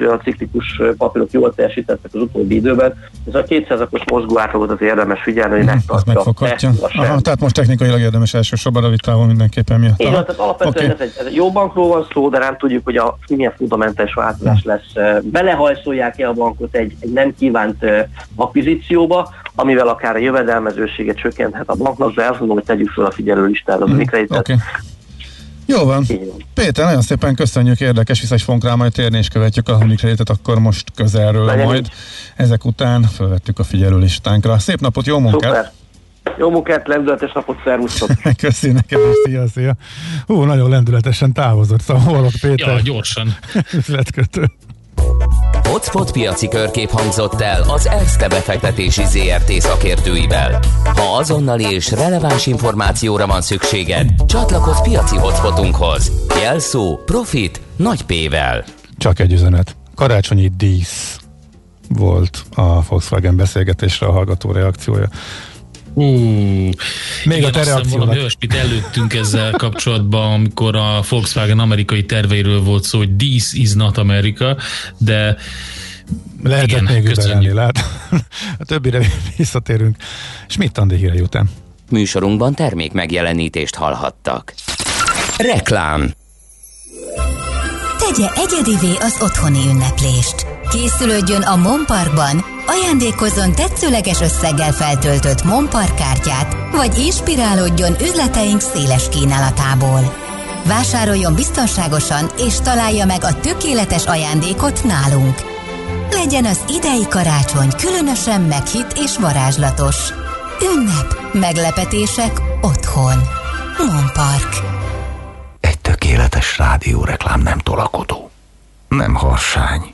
a ciklikus papírok jól teljesítettek az utóbbi időben. Ez a 200-as mozgó átlagot az érdemes figyelni, hogy megtartja. megfoghatja. Aha, tehát most technikailag érdemes elsősorban rövid távon mindenképpen miatt. Igen, tehát alapvetően okay. ez, egy, ez egy jó bankról van szó, de nem tudjuk, hogy a milyen fundamentális változás hm. lesz. Belehajszolják-e a bankot egy, egy nem kívánt akvizícióba, amivel akár a jövedelmezőséget csökkenthet a banknak, de elfogom, hogy tegyük fel a figyelő listára az. Okay. Jó van. Péter, nagyon szépen köszönjük, érdekes, vissza is fogunk rá majd térni, és követjük a Unicredit akkor most közelről Legyen majd. Ezek után felvettük a figyelő listánkra. Szép napot, jó munkát! Szuper. Jó munkát, lendületes napot, szervusztok! Köszi neked, szia, szia! Hú, nagyon lendületesen távozott, szóval Péter. Ja, gyorsan. Üzletkötő. Hotspot piaci körkép hangzott el az ESZTE befektetési ZRT szakértőivel. Ha azonnali és releváns információra van szükséged, csatlakozz piaci hotspotunkhoz. Jelszó Profit nagy P-vel. Csak egy üzenet. Karácsonyi dísz volt a Volkswagen beszélgetésre a hallgató reakciója. Uh, Még igen, a te valami olyasmit előttünk ezzel kapcsolatban, amikor a Volkswagen amerikai terveiről volt szó, hogy this is not America, de Lehetett igen, még überelni, lát. A többire visszatérünk. Schmidt Andi hírei után. Műsorunkban termék megjelenítést hallhattak. Reklám Tegye egyedivé az otthoni ünneplést. Készülődjön a Monparkban, ajándékozzon tetszőleges összeggel feltöltött Monpark kártyát, vagy inspirálódjon üzleteink széles kínálatából. Vásároljon biztonságosan, és találja meg a tökéletes ajándékot nálunk. Legyen az idei karácsony különösen meghitt és varázslatos. Ünnep, meglepetések otthon. Monpark. Egy tökéletes rádióreklám nem tolakodó. Nem harsány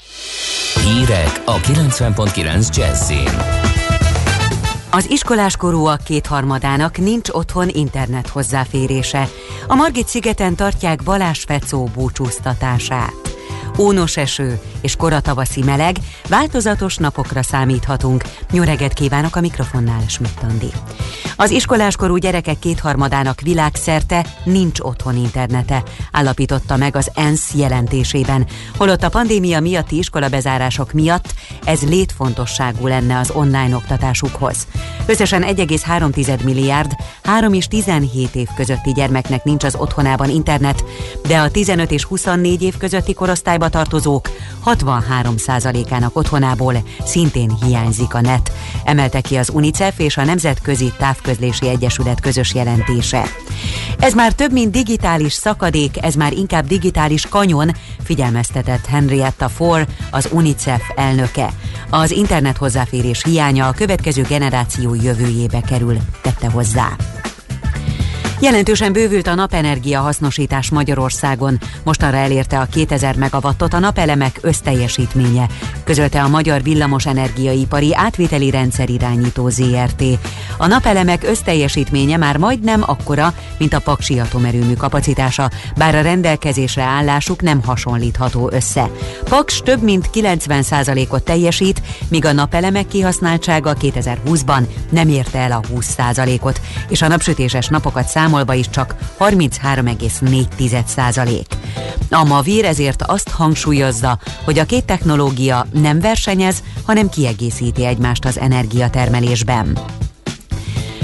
Hírek a 90.9 Jazzin. Az iskoláskorúak kétharmadának nincs otthon internet hozzáférése. A Margit szigeten tartják Balázs Fecó búcsúztatását. Ónos eső és koratavaszi meleg, változatos napokra számíthatunk. Nyöreget kívánok a mikrofonnál, Smittandi. Az iskoláskorú gyerekek kétharmadának világszerte nincs otthon internete, állapította meg az ENSZ jelentésében. Holott a pandémia miatti iskolabezárások miatt ez létfontosságú lenne az online oktatásukhoz. Összesen 1,3 milliárd 3 és 17 év közötti gyermeknek nincs az otthonában internet, de a 15 és 24 év közötti korosztályba tartozók 63%-ának otthonából szintén hiányzik a net, emelte ki az UNICEF és a Nemzetközi Távközlési Egyesület közös jelentése. Ez már több, mint digitális szakadék, ez már inkább digitális kanyon, figyelmeztetett Henrietta Ford, az UNICEF elnöke. Az internet hozzáférés hiánya a következő generáció jövőjébe kerül, tette hozzá. Jelentősen bővült a napenergia hasznosítás Magyarországon. Mostanra elérte a 2000 megawattot a napelemek összteljesítménye, közölte a Magyar Villamos Energiaipari Átvételi Rendszer irányító ZRT. A napelemek összteljesítménye már majdnem akkora, mint a Paksi atomerőmű kapacitása, bár a rendelkezésre állásuk nem hasonlítható össze. Paks több mint 90%-ot teljesít, míg a napelemek kihasználtsága 2020-ban nem érte el a 20%-ot, és a napsütéses napokat szám számolva is csak 33,4 százalék. A Mavir ezért azt hangsúlyozza, hogy a két technológia nem versenyez, hanem kiegészíti egymást az energiatermelésben.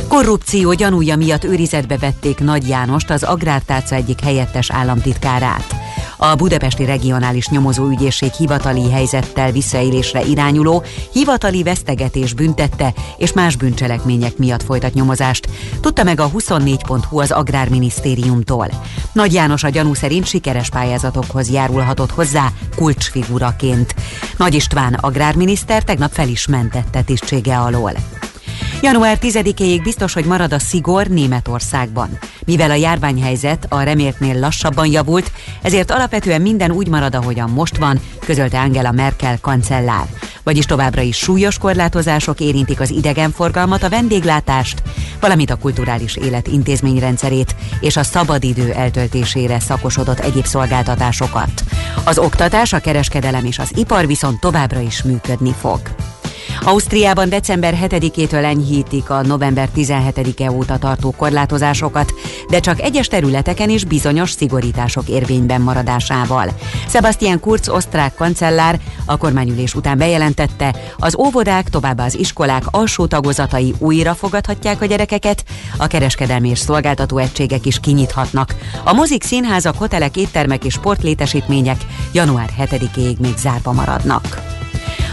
Korrupció gyanúja miatt őrizetbe vették Nagy Jánost, az Agrártárca egyik helyettes államtitkárát. A Budapesti Regionális Nyomozóügyészség hivatali helyzettel visszaélésre irányuló hivatali vesztegetés büntette és más bűncselekmények miatt folytat nyomozást. Tudta meg a 24.hu az Agrárminisztériumtól. Nagy János a gyanú szerint sikeres pályázatokhoz járulhatott hozzá kulcsfiguraként. Nagy István agrárminiszter tegnap fel is mentette tisztsége alól. Január 10-éig biztos, hogy marad a szigor Németországban. Mivel a járványhelyzet a reméltnél lassabban javult, ezért alapvetően minden úgy marad, ahogyan most van, közölte Angela Merkel kancellár. vagyis továbbra is súlyos korlátozások érintik az idegenforgalmat, a vendéglátást, valamint a kulturális élet intézményrendszerét és a szabadidő eltöltésére szakosodott egyéb szolgáltatásokat. Az oktatás, a kereskedelem és az ipar viszont továbbra is működni fog. Ausztriában december 7-től enyhítik a november 17-e óta tartó korlátozásokat, de csak egyes területeken és bizonyos szigorítások érvényben maradásával. Sebastian Kurz osztrák kancellár a kormányülés után bejelentette, az óvodák, továbbá az iskolák alsó tagozatai újra fogadhatják a gyerekeket, a kereskedelmi és szolgáltató egységek is kinyithatnak. A mozik, színházak, hotelek, éttermek és sportlétesítmények január 7-ig még zárva maradnak.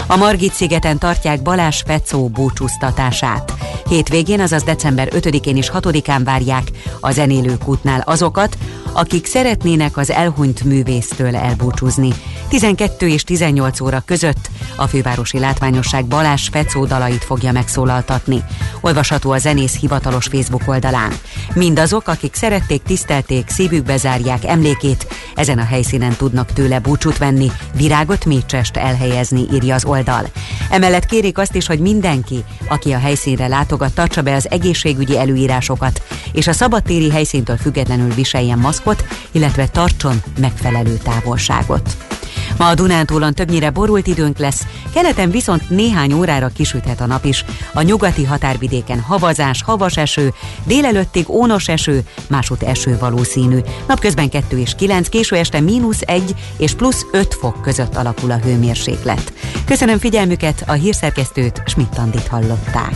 A Margit-szigeten tartják Balázs Fecó búcsúztatását. Hétvégén, azaz december 5-én és 6-án várják a zenélők útnál azokat, akik szeretnének az elhunyt művésztől elbúcsúzni. 12 és 18 óra között a fővárosi látványosság Balázs Fecó dalait fogja megszólaltatni. Olvasható a zenész hivatalos Facebook oldalán. Mindazok, akik szerették, tisztelték, szívükbe zárják emlékét, ezen a helyszínen tudnak tőle búcsút venni, virágot mécsest elhelyezni, írja az oldal. Emellett kérik azt is, hogy mindenki, aki a helyszínre látogat, tartsa be az egészségügyi előírásokat, és a szabadtéri helyszíntől függetlenül viseljen maszkot, illetve tartson megfelelő távolságot. Ma a Dunántúlon többnyire borult időnk lesz, keleten viszont néhány órára kisüthet a nap is. A nyugati határvidéken havazás, havas eső, délelőttig ónos eső, másút eső valószínű. Napközben 2 és 9, késő este mínusz 1 és plusz 5 fok között alakul a hőmérséklet. Köszönöm figyelmüket, a hírszerkesztőt Schmidt-Tandit hallották.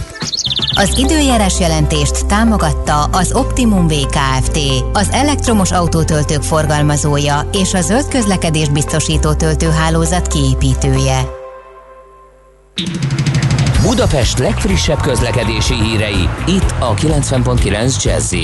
Az időjárás jelentést támogatta az Optimum VKFT, az elektromos autótöltők forgalmazója és a zöld közlekedés biztosító töltőhálózat kiépítője. Budapest legfrissebb közlekedési hírei, itt a 90.9 jazz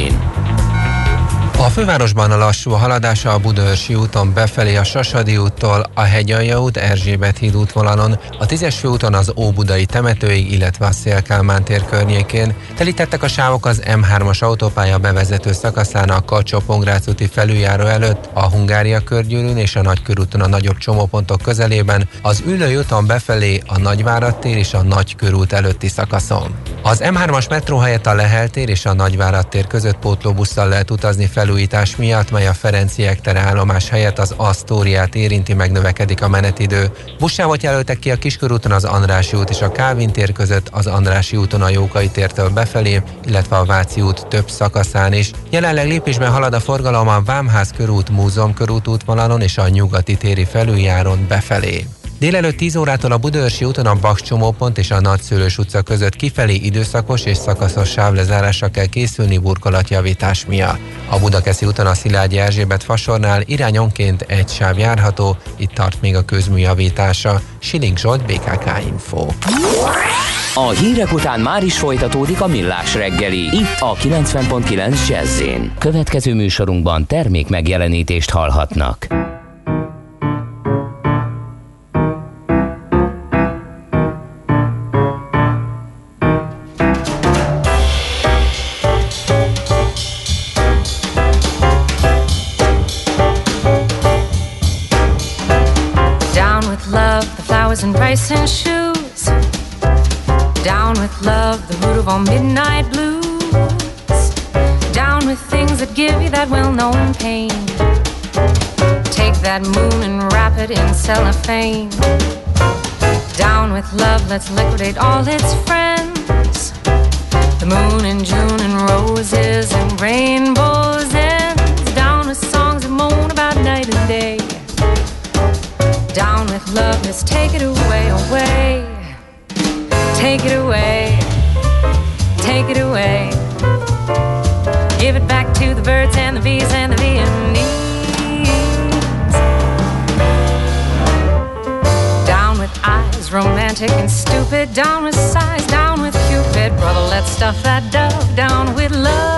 a fővárosban a lassú haladása a Budaörsi úton befelé a Sasadi úttól, a Hegyalja út Erzsébet híd útvonalon, a Tízes főúton az Óbudai temetőig, illetve a Szélkálmán tér környékén. Telítettek a sávok az M3-as autópálya bevezető szakaszán a kacsó úti felüljáró előtt, a Hungária körgyűrűn és a Nagykörúton a nagyobb csomópontok közelében, az Ülői úton befelé a Nagyvárad tér és a Nagykörút előtti szakaszon. Az M3-as metró helyett a Lehel tér és a Nagyvárad tér között pótlóbusszal lehet utazni fel felújítás miatt, mely a Ferenciek tere állomás helyett az Asztóriát érinti, megnövekedik a menetidő. Buszsávot jelöltek ki a Kiskörúton az Andrási út és a Kávin tér között, az Andrási úton a Jókai tértől befelé, illetve a Váci út több szakaszán is. Jelenleg lépésben halad a forgalom a Vámház körút, Múzeum körút útvonalon és a Nyugati téri felüljáron befelé. Délelőtt 10 órától a Budaörsi úton a Baks csomópont és a Nagyszülős utca között kifelé időszakos és szakaszos sávlezárásra kell készülni burkolatjavítás miatt. A Budakeszi úton a Szilágyi Erzsébet fasornál irányonként egy sáv járható, itt tart még a közműjavítása. Siling Zsolt, BKK Info. A hírek után már is folytatódik a millás reggeli, itt a 90.9 jazz Következő műsorunkban termék megjelenítést hallhatnak. That moon and wrap it in cellophane. Down with love, let's liquidate all its friends. The moon in June and roses and rainbows ends. Down with songs that moan about night and day down with love. Let's take it away, away. Take it away, take it away. Give it back to the birds and the bees and the romantic and stupid. Down with sighs, down with Cupid. Brother, let's stuff that dove. Down with love.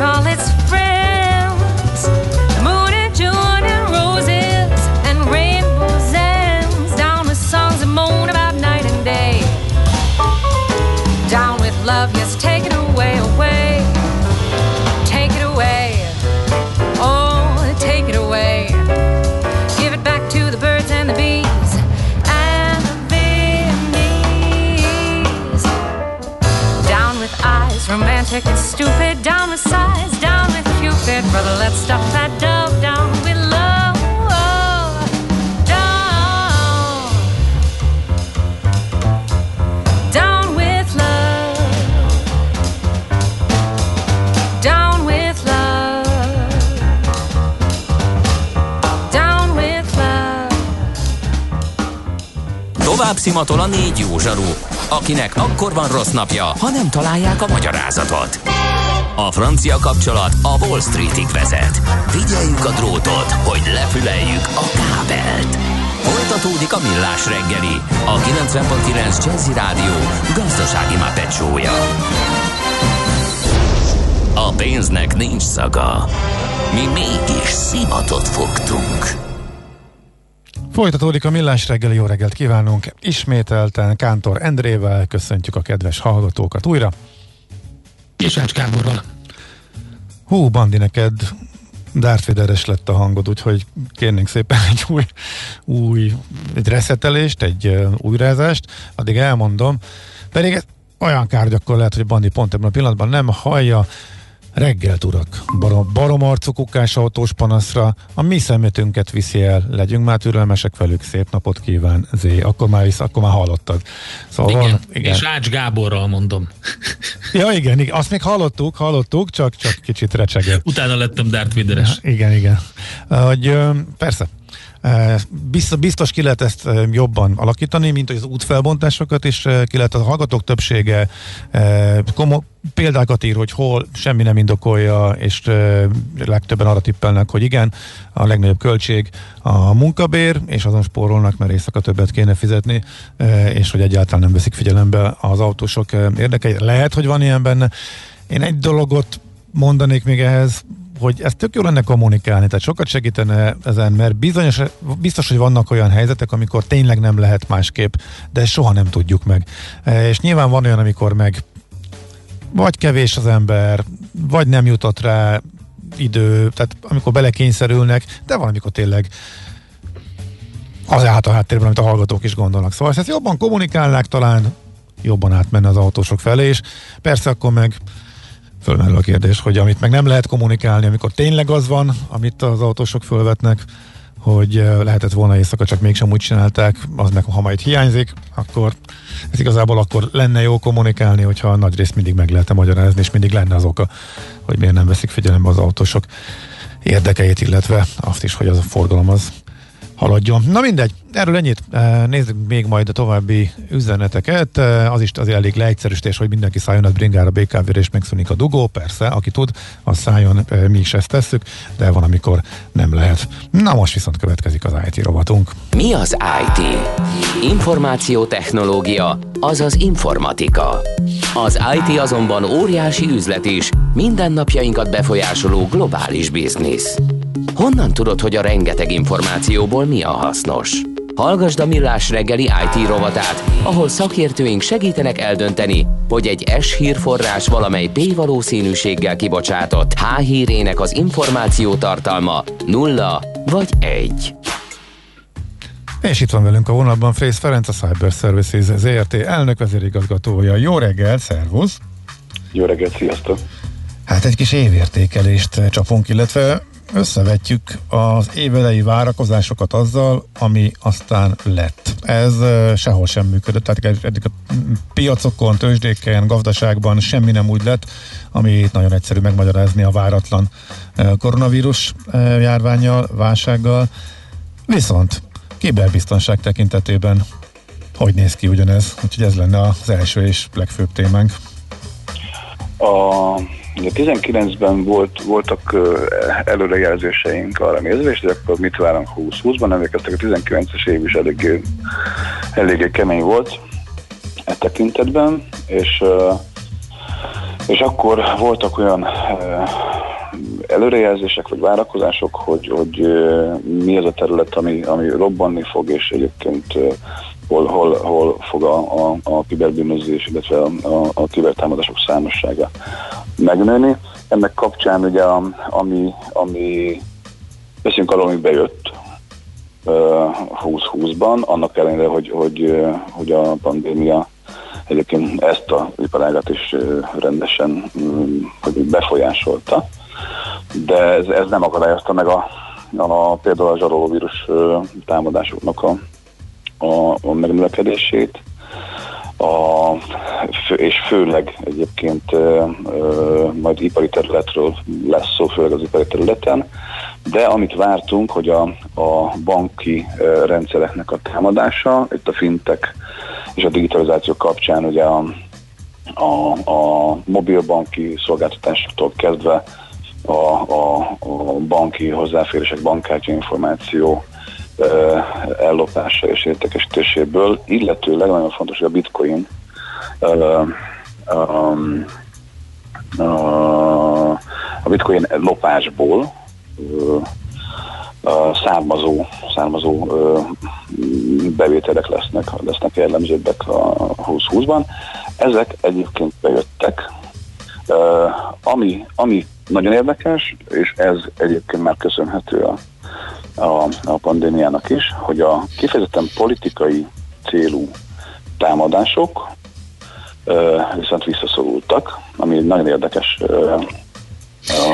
All Cupid. Brother, let's stuff that dove down with love. Down. Down with love. Down with love. Down with love. Tovább szimatol a négy jó zsaru akinek akkor van rossz napja, ha nem találják a magyarázatot. A francia kapcsolat a Wall Streetig vezet. Figyeljük a drótot, hogy lefüleljük a kábelt. Folytatódik a millás reggeli, a 90.9 Jazzy Rádió gazdasági mapetsója. A pénznek nincs szaga. Mi mégis szimatot fogtunk. Folytatódik a millás reggeli, jó reggelt kívánunk! Ismételten Kántor Endrével köszöntjük a kedves hallgatókat újra. És Ács Gáborral. Hú, Bandi, neked Darth Vader-es lett a hangod, úgyhogy kérnénk szépen egy új, új egy reszetelést, egy uh, újrázást, addig elmondom. Pedig olyan kár, hogy akkor lehet, hogy Bandi pont ebben a pillanatban nem hallja, Reggelt, urak! Barom, baromarcú kukás autós panaszra a mi szemetünket viszi el. Legyünk már türelmesek velük. Szép napot kíván, Zé. Akkor már, visz, akkor már hallottad. Szóval igen, van, igen. és Ács Gáborral mondom. ja, igen, igen, azt még hallottuk, hallottuk, csak, csak kicsit recsegett. Utána lettem Darth Vader-es. Igen, igen. Hogy, persze, Biztos, biztos ki lehet ezt jobban alakítani, mint hogy az útfelbontásokat is ki lehet. A hallgatók többsége komo, példákat ír, hogy hol semmi nem indokolja, és legtöbben arra tippelnek, hogy igen, a legnagyobb költség a munkabér, és azon spórolnak, mert éjszaka többet kéne fizetni, és hogy egyáltalán nem veszik figyelembe az autósok érdekei. Lehet, hogy van ilyen benne. Én egy dologot mondanék még ehhez, hogy ezt tök jó lenne kommunikálni, tehát sokat segítene ezen, mert bizonyos, biztos, hogy vannak olyan helyzetek, amikor tényleg nem lehet másképp, de soha nem tudjuk meg. E, és nyilván van olyan, amikor meg vagy kevés az ember, vagy nem jutott rá idő, tehát amikor belekényszerülnek, de van, amikor tényleg az állt a háttérben, amit a hallgatók is gondolnak. Szóval ezt jobban kommunikálnák, talán jobban átmenne az autósok felé, és persze akkor meg fölmerül a kérdés, hogy amit meg nem lehet kommunikálni, amikor tényleg az van, amit az autósok fölvetnek, hogy eh, lehetett volna éjszaka, csak mégsem úgy csinálták, az meg ha majd hiányzik, akkor ez igazából akkor lenne jó kommunikálni, hogyha nagy részt mindig meg lehetne magyarázni, és mindig lenne az oka, hogy miért nem veszik figyelembe az autósok érdekeit, illetve azt is, hogy az a forgalom az haladjon. Na mindegy, erről ennyit. Nézzük még majd a további üzeneteket. Az is azért elég leegyszerűsítés, hogy mindenki szálljon az bringára bkv és megszűnik a dugó. Persze, aki tud, az szálljon, mi is ezt tesszük, de van, amikor nem lehet. Na most viszont következik az IT rovatunk. Mi az IT? Információtechnológia, azaz informatika. Az IT azonban óriási üzlet is, mindennapjainkat befolyásoló globális biznisz. Honnan tudod, hogy a rengeteg információból mi a hasznos? Hallgasd a Millás reggeli IT rovatát, ahol szakértőink segítenek eldönteni, hogy egy S hírforrás valamely P valószínűséggel kibocsátott H hírének az információ tartalma nulla vagy egy. És itt van velünk a vonalban Frész Ferenc, a Cyber Services ZRT elnök vezérigazgatója. Jó reggel, szervusz! Jó reggelt, sziasztok! Hát egy kis évértékelést csapunk, illetve összevetjük az évelei várakozásokat azzal, ami aztán lett. Ez sehol sem működött, tehát eddig a piacokon, tőzsdéken, gazdaságban semmi nem úgy lett, ami nagyon egyszerű megmagyarázni a váratlan koronavírus járványjal, válsággal. Viszont kiberbiztonság tekintetében hogy néz ki ugyanez? Úgyhogy ez lenne az első és legfőbb témánk. A Ugye 19-ben volt, voltak előrejelzéseink arra nézve, és akkor mit várunk 20-20-ban, emlékeztek, a 19-es év is eléggé, eléggé kemény volt. tekintetben, és, és akkor voltak olyan előrejelzések vagy várakozások, hogy, hogy mi az a terület, ami, ami robbanni fog, és egyébként hol, hol, hol fog a, a, a kiberbűnözés, illetve a, a, a kibertámadások számossága megnőni. Ennek kapcsán ugye, ami, ami beszélünk arról, ami bejött, 2020-ban, annak ellenére, hogy, hogy, hogy a pandémia egyébként ezt a iparágat is rendesen mm, hogy befolyásolta, de ez, ez nem akadályozta meg a, a például a zsarolóvírus támadásoknak a, a, a megnövekedését, a, és főleg egyébként ö, ö, majd ipari területről lesz szó, főleg az ipari területen, de amit vártunk, hogy a, a banki ö, rendszereknek a támadása, itt a fintek és a digitalizáció kapcsán ugye a, a, a mobilbanki szolgáltatásoktól kezdve a, a, a banki hozzáférések, bankkártya információ ellopása és értékesítéséből, illetőleg nagyon fontos, hogy a bitcoin a bitcoin lopásból származó, származó bevételek lesznek, lesznek jellemzőbbek a 2020-ban. Ezek egyébként bejöttek. Ami, ami nagyon érdekes, és ez egyébként már köszönhető a a, a pandémiának is, hogy a kifejezetten politikai célú támadások ö, viszont visszaszorultak, ami nagyon érdekes ö,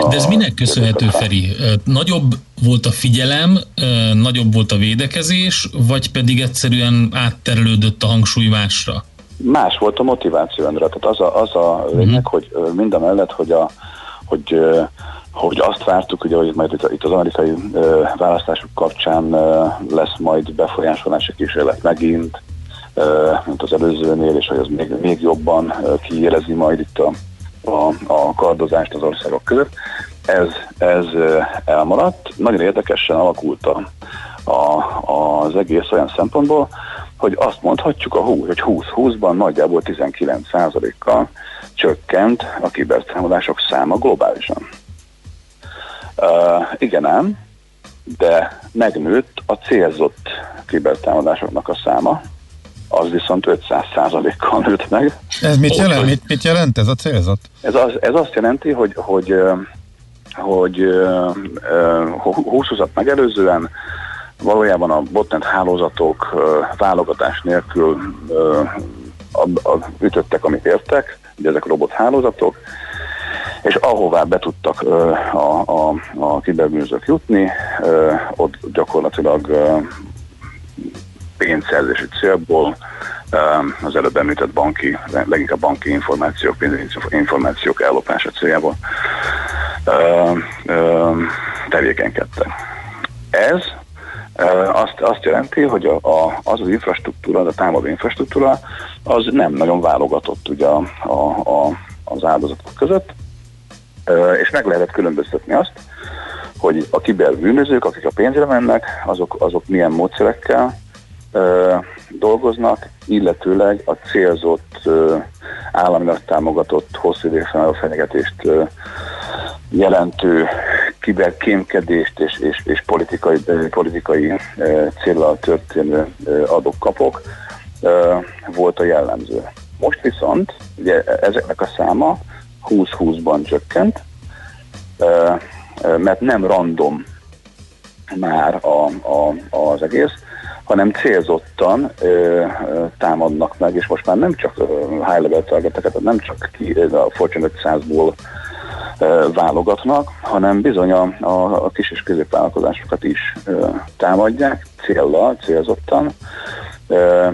de ez minek köszönhető, Feri? Nagyobb volt a figyelem, nagyobb volt a védekezés, vagy pedig egyszerűen átterelődött a hangsúly másra? Más volt a motiváció, Andrá. Tehát az a, az a lényeg, uh-huh. hogy mind a mellett, hogy, a, hogy hogy azt vártuk, ugye, hogy majd itt, az amerikai ö, választások kapcsán ö, lesz majd befolyásolási kísérlet megint, ö, mint az előzőnél, és hogy az még, még jobban ö, kiérezi majd itt a, a, a kardozást az országok között. Ez, ez ö, elmaradt. Nagyon érdekesen alakult a, a, az egész olyan szempontból, hogy azt mondhatjuk, a hú, hogy 20-20-ban nagyjából 19%-kal csökkent a kibertámadások száma globálisan. Uh, igen ám, de megnőtt a célzott kibertámadásoknak a száma, az viszont 500%-kal nőtt meg. Ez mit jelent? Mit, mit jelent ez a célzott? Ez, az, ez azt jelenti, hogy, hogy, hogy 20 20 megelőzően valójában a botnet hálózatok válogatás nélkül ütöttek, amit értek, ugye ezek robot hálózatok, és ahová be tudtak a, a, a kiberbűnözők jutni, ott gyakorlatilag pénzszerzési célból az előbb említett banki, leginkább banki információk, pénzügyi információk ellopása céljából tevékenykedtek. Ez azt, azt jelenti, hogy a, a, az az infrastruktúra, a támadó infrastruktúra, az nem nagyon válogatott ugye a, a, a, az áldozatok között, és meg lehetett különböztetni azt, hogy a kiberbűnözők, akik a pénzre mennek, azok, azok milyen módszerekkel ö, dolgoznak, illetőleg a célzott, ö, támogatott, hosszú időfennálló fenyegetést ö, jelentő kiberkémkedést és, és, és politikai, politikai célral történő adok-kapok volt a jellemző. Most viszont ugye ezeknek a száma 20-20-ban csökkent, mert nem random már a, a, az egész, hanem célzottan ö, támadnak meg, és most már nem csak high level targeteket, nem csak ki, a Fortune 500-ból válogatnak, hanem bizony a, a, a kis és középvállalkozásokat is ö, támadják céllal, célzottan. Ö,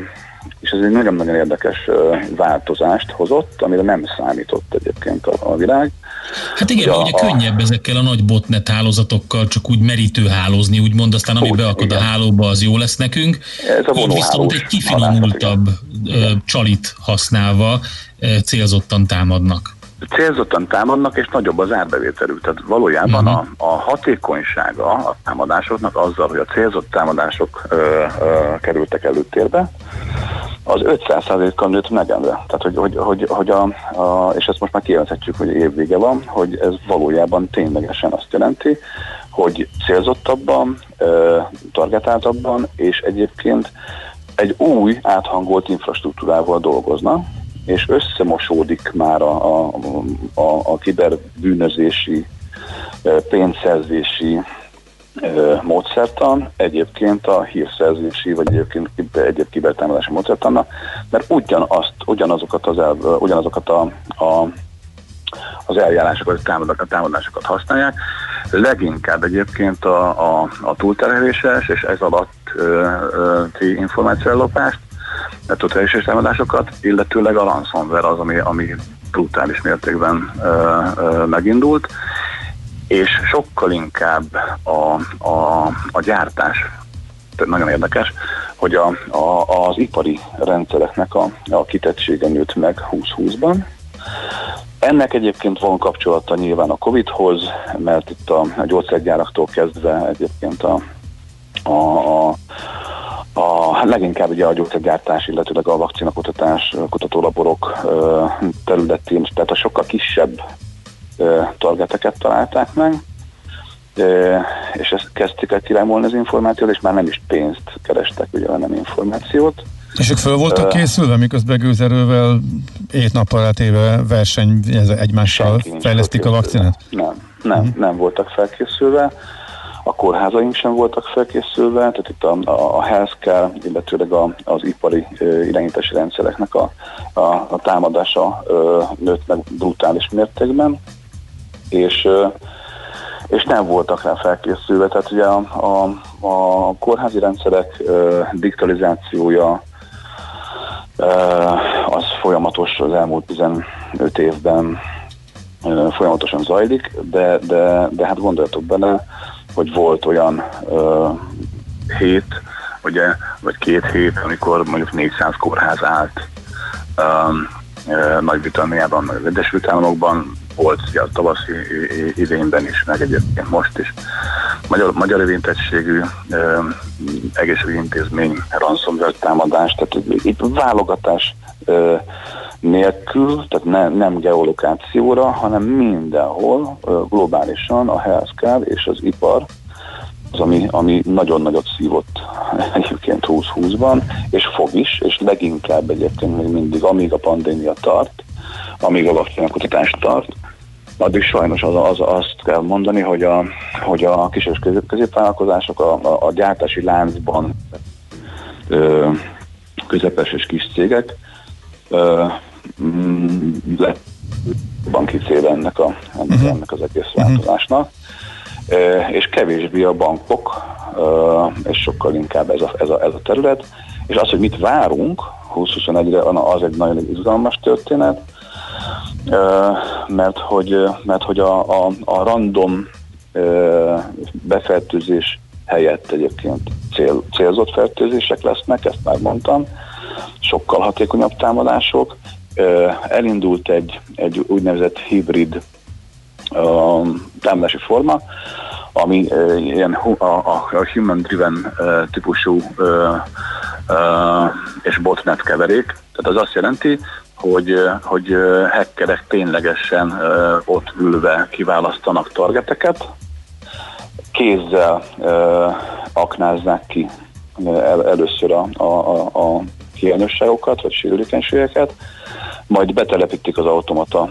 és ez egy nagyon-nagyon érdekes változást hozott, amire nem számított egyébként a, a világ. Hát igen, ja, ugye a... könnyebb ezekkel a nagy botnet hálózatokkal csak úgy merítő hálózni, úgymond aztán ami úgy, beakad igen. a hálóba, az jó lesz nekünk. Ez a Így viszont egy kifinomultabb csalit használva célzottan támadnak célzottan támadnak, és nagyobb az árbevételük. Tehát valójában uh-huh. a, a hatékonysága a támadásoknak azzal, hogy a célzott támadások ö, ö, kerültek előtérbe, az 500%-kal nőtt megemre. Tehát, hogy, hogy, hogy, hogy a, a, és ezt most már kijelenthetjük, hogy évvége van, hogy ez valójában ténylegesen azt jelenti, hogy célzottabban, targetáltabban, és egyébként egy új áthangolt infrastruktúrával dolgozna, és összemosódik már a, a, a, a kiberbűnözési, pénzszerzési módszertan egyébként a hírszerzési, vagy egyébként egyéb kibertámadási módszertannak, mert ugyanazt, ugyanazokat, az el, ugyanazokat a, a, az eljárásokat, a támadásokat használják, leginkább egyébként a, a, a túlterheléses és ez alatt ti információellopást, túlterheléses támadásokat, illetőleg a ransomware az, ami, ami brutális mértékben ö, ö, megindult és sokkal inkább a, a, a gyártás, nagyon érdekes, hogy a, a, az ipari rendszereknek a, a kitettsége nőtt meg 2020-ban. Ennek egyébként van kapcsolata nyilván a Covid-hoz, mert itt a, a gyógyszergyáraktól kezdve egyébként a, a, a a, leginkább ugye a gyógyszergyártás, illetőleg a vakcinakutatás, kutatólaborok területén, tehát a sokkal kisebb targeteket találták meg, és ezt kezdték el kirámolni az információt, és már nem is pénzt kerestek, ugye, hanem információt. És ők föl voltak készülve, miközben gőzerővel ét nappal eltéve verseny egymással fejlesztik a vakcinát? Nem, nem, uh-huh. nem voltak felkészülve. A kórházaink sem voltak felkészülve, tehát itt a, a, healthcare, illetőleg a, az ipari irányítási rendszereknek a, a, a támadása uh, nőtt meg brutális mértékben és, és nem voltak rá felkészülve. Tehát ugye a, a, a kórházi rendszerek digitalizációja az folyamatos az elmúlt 15 évben folyamatosan zajlik, de, de, de hát gondoljatok bele, hogy volt olyan uh, hét, ugye, vagy két hét, amikor mondjuk 400 kórház állt Nagy-Britanniában, vagy az Egyesült Államokban, volt ugye a tavaszi idényben is, meg egyébként most is. Magyar, magyar érintettségű egészségügyi intézmény ransomware támadás, tehát itt válogatás ö, nélkül, tehát ne, nem geolokációra, hanem mindenhol globálisan a healthcare és az ipar az, ami, ami nagyon nagyot szívott egyébként 2020-ban, és fog is, és leginkább egyébként még mindig, amíg a pandémia tart, amíg a vakcinakutatás tart, addig sajnos az, az, azt kell mondani, hogy a, hogy a kis és középvállalkozások a, a, a gyártási láncban ö, közepes és kis cégek lett banki cél ennek, a, ennek, uh-huh. ennek az egész uh-huh. változásnak. Uh, és kevésbé a bankok, uh, és sokkal inkább ez a, ez, a, ez a terület. És az, hogy mit várunk 2021-re, az egy nagyon izgalmas történet, mert hogy, mert hogy a, a, a random befertőzés helyett egyébként cél, célzott fertőzések lesznek, ezt már mondtam, sokkal hatékonyabb támadások. Elindult egy, egy úgynevezett hibrid támadási forma, ami ilyen a, a, a human-driven típusú és botnet keverék. Tehát az azt jelenti, hogy, hogy hackerek ténylegesen ott ülve kiválasztanak targeteket, kézzel aknázzák ki el, először a, a, a hiányosságokat vagy sérülékenységeket, majd betelepítik az automata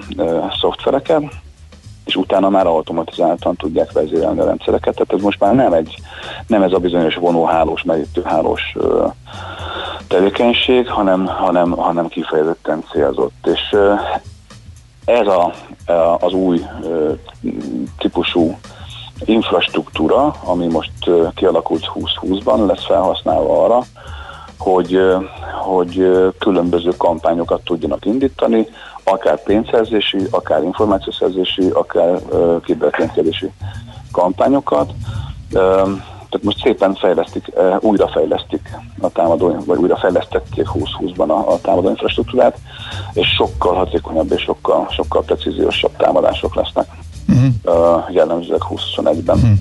szoftvereket, és utána már automatizáltan tudják vezérelni a rendszereket. Tehát ez most már nem, egy, nem ez a bizonyos vonóhálós, merítőhálós tevékenység, hanem, hanem, hanem kifejezetten célzott. És ez a, az új típusú infrastruktúra, ami most kialakult 2020-ban, lesz felhasználva arra, hogy, hogy különböző kampányokat tudjanak indítani, akár pénzszerzési, akár információszerzési, akár kiberpénzkedési kampányokat. Tehát most szépen fejlesztik, újrafejlesztik a támadó, vagy újrafejlesztették 2020-ban a, a támadó infrastruktúrát, és sokkal hatékonyabb és sokkal, sokkal precíziósabb támadások lesznek uh-huh. jellemzőek 2021-ben. Uh-huh.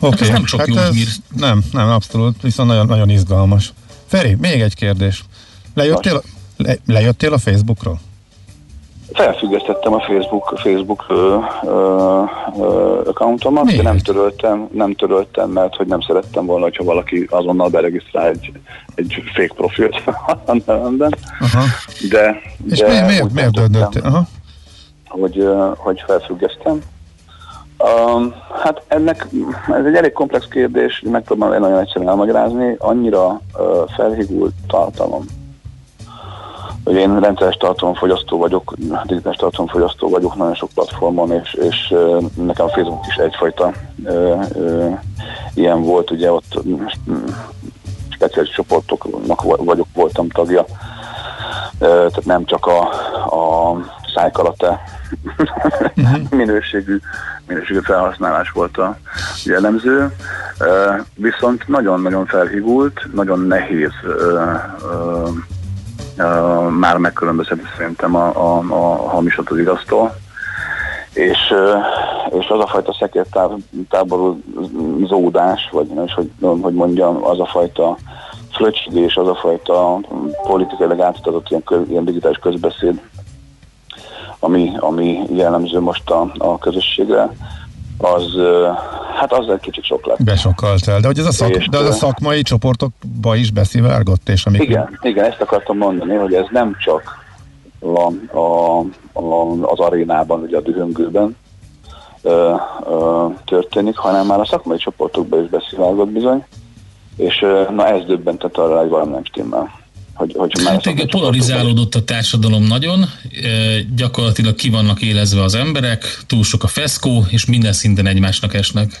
Oké, okay. hát nem csak hát jó ez, Nem, nem, abszolút, viszont nagyon, nagyon izgalmas. Feri, még egy kérdés. Lejöttél, le, lejöttél a Facebookról? Felfüggesztettem a Facebook, Facebook ö, ö, ö, accountomat, Miért? de nem töröltem, nem töröltem, mert hogy nem szerettem volna, hogyha valaki azonnal beregisztrál egy, egy fake profilt a nevemben. De, És de miért, miért, miért döntöttél? Hogy, hogy felfüggesztem. Um, hát ennek, ez egy elég komplex kérdés, megpróbálom nagyon egyszerűen elmagyarázni, annyira uh, felhigult tartalom, hogy én rendszeres tartalomfogyasztó vagyok, digitális tartalomfogyasztó vagyok nagyon sok platformon, és, és nekem a Facebook is egyfajta ö, ö, ilyen volt, ugye ott speciális csoportoknak vagyok, voltam tagja, tehát nem csak a, a szájkalate uh-huh. minőségű, minőségű felhasználás volt a jellemző, viszont nagyon-nagyon felhívult, nagyon nehéz már megkülönböztetni szerintem a, a, a hamisat az igaztól. És, és az a fajta szekértáborúzódás, vagy nem is, hogy, hogy mondjam, az a fajta fröccsülés, az a fajta politikailag átutatott ilyen, ilyen digitális közbeszéd, ami, ami jellemző most a, a közösségre, az, hát az egy kicsit sok lett. Besokkalt el, de, hogy ez a szak, és, de az a szakmai csoportokba is beszivárgott? És amik... Igen, igen, ezt akartam mondani, hogy ez nem csak van a, a, az arénában, ugye a dühöngőben ö, ö, történik, hanem már a szakmai csoportokba is beszivárgott bizony, és ö, na ez döbbentett arra, hogy valami nem stimmel hogy, hogy már hát igen, polarizálódott a társadalom nagyon, e, gyakorlatilag ki vannak élezve az emberek, túl sok a feszkó, és minden szinten egymásnak esnek.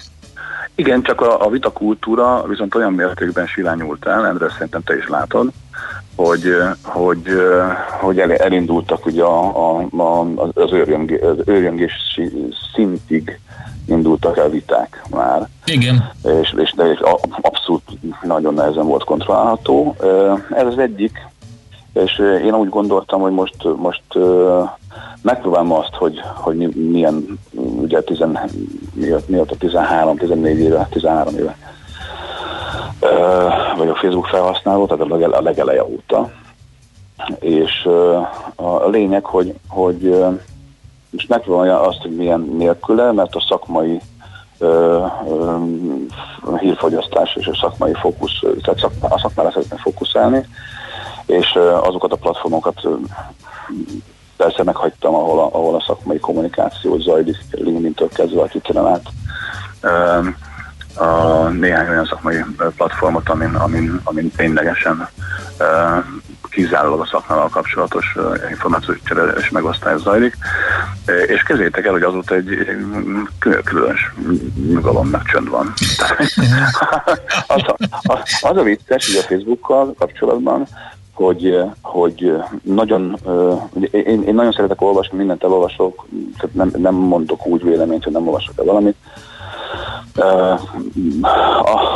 Igen, csak a, a vitakultúra viszont olyan mértékben silányult el, Endre, szerintem te is látod, hogy, hogy, hogy elindultak ugye a, a, a, az, őrjöngés, az őrjöngés szintig indultak el viták már. Igen. És, és de abszolút nagyon nehezen volt kontrollálható. Ez az egyik, és én úgy gondoltam, hogy most, most megpróbálom azt, hogy, hogy milyen, ugye tizen, mióta 13-14 éve, 13 éve vagy a Facebook felhasználó, tehát a legeleje óta. És a lényeg, hogy, hogy most megpróbálja azt, hogy milyen nélküle, mert a szakmai ö, ö, hírfogyasztás és a szakmai fókusz, tehát szak, a szakmára szeretne fókuszálni, és ö, azokat a platformokat ö, persze meghagytam, ahol a, ahol a szakmai kommunikáció zajlik, LinkedIn-től kezdve a Twitteren át. Ö, a néhány olyan szakmai platformot, amin, amin, amin ténylegesen kizárólag a szakmával kapcsolatos információs csere és megosztás zajlik, és kezétek el, hogy azóta egy különös nyugalom meg csönd van. az, a, az, a vicces, hogy a Facebookkal kapcsolatban, hogy, hogy nagyon, én, én nagyon szeretek olvasni, mindent elolvasok, tehát nem, nem mondok úgy véleményt, hogy nem olvasok el valamit,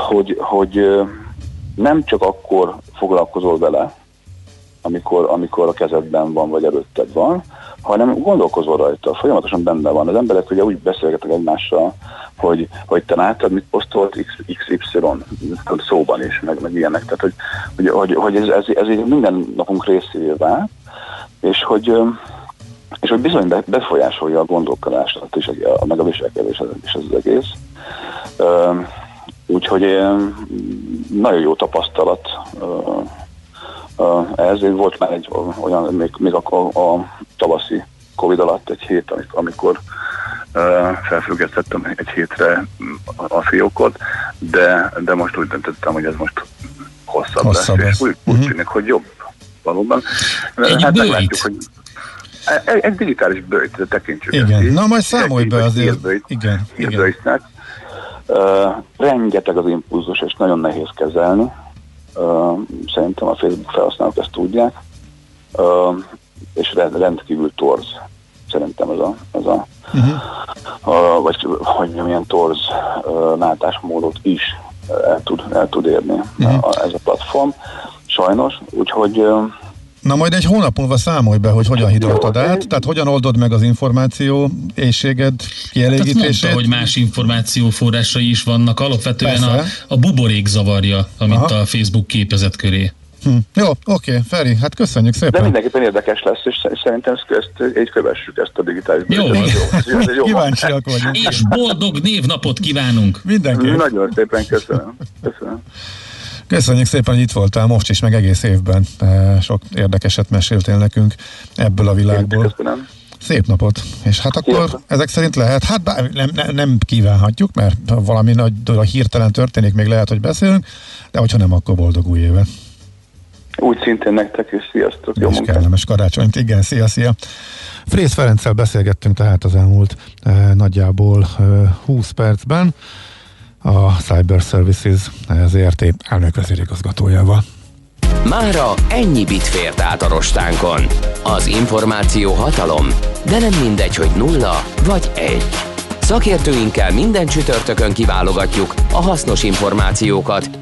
hogy, hogy nem csak akkor foglalkozol vele, amikor, amikor a kezedben van, vagy előtted van, hanem gondolkozol rajta, folyamatosan benne van. Az emberek ugye úgy beszélgetek egymással, hogy, hogy te láttad, mit posztolt XY szóban is, meg, meg ilyenek. Tehát, hogy, hogy, hogy, hogy ez, ez, ez így minden napunk részévé vált, és hogy, és hogy bizony befolyásolja a gondolkodást, és a, meg a viselkedés és az egész. Úgyhogy nagyon jó tapasztalat ez volt már egy olyan, még, még a, a tavaszi Covid alatt egy hét, amikor uh, felfüggesztettem egy hétre a fiókot, de, de most úgy döntöttem, hogy ez most hosszabb, hosszabb lesz, és úgy, úgy uh-huh. tűnik, hogy jobb valóban. Egy hát meglátjuk, hogy egy, egy digitális bőjt, tekintsük Igen, ezt na majd számolj be azért. Hírbőjt, igen, igen. Uh, rengeteg az impulzus, és nagyon nehéz kezelni szerintem a Facebook felhasználók ezt tudják, és rendkívül torz szerintem ez a, ez a, uh-huh. a vagy hogy milyen torz látásmódot is el tud, el tud érni uh-huh. a, ez a platform, sajnos, úgyhogy Na majd egy hónap múlva számolj be, hogy hogyan hidaltad át, tehát hogyan oldod meg az információ éjséged kielégítését. Hát mondta, hogy más információforrásai is vannak, alapvetően a, a buborék zavarja, amit Aha. a Facebook képezet köré. Hm. Jó, oké, Feri, hát köszönjük szépen. De mindenképpen érdekes lesz, és szerintem ezt, így kövessük, ezt a digitális Jó, jó, jó kíváncsiak vagyunk. És boldog névnapot kívánunk. Mindenki. Nagyon szépen köszönöm. köszönöm. Köszönjük szépen, hogy itt voltál most is, meg egész évben. Sok érdekeset meséltél nekünk ebből a világból. Köszönöm. Szép napot. És hát akkor Szépen. ezek szerint lehet, hát bár nem, nem, nem kívánhatjuk, mert valami nagy a hirtelen történik, még lehet, hogy beszélünk, de hogyha nem, akkor boldog új évet. Úgy szintén nektek, és sziasztok, jó munkát. kellemes karácsonyt, igen, szia, szia. Frész Ferenccel beszélgettünk tehát az elmúlt eh, nagyjából eh, 20 percben a Cyber Services ZRT elnök vezérigazgatójával. Mára ennyi bit fért át a rostánkon. Az információ hatalom, de nem mindegy, hogy nulla vagy egy. Szakértőinkkel minden csütörtökön kiválogatjuk a hasznos információkat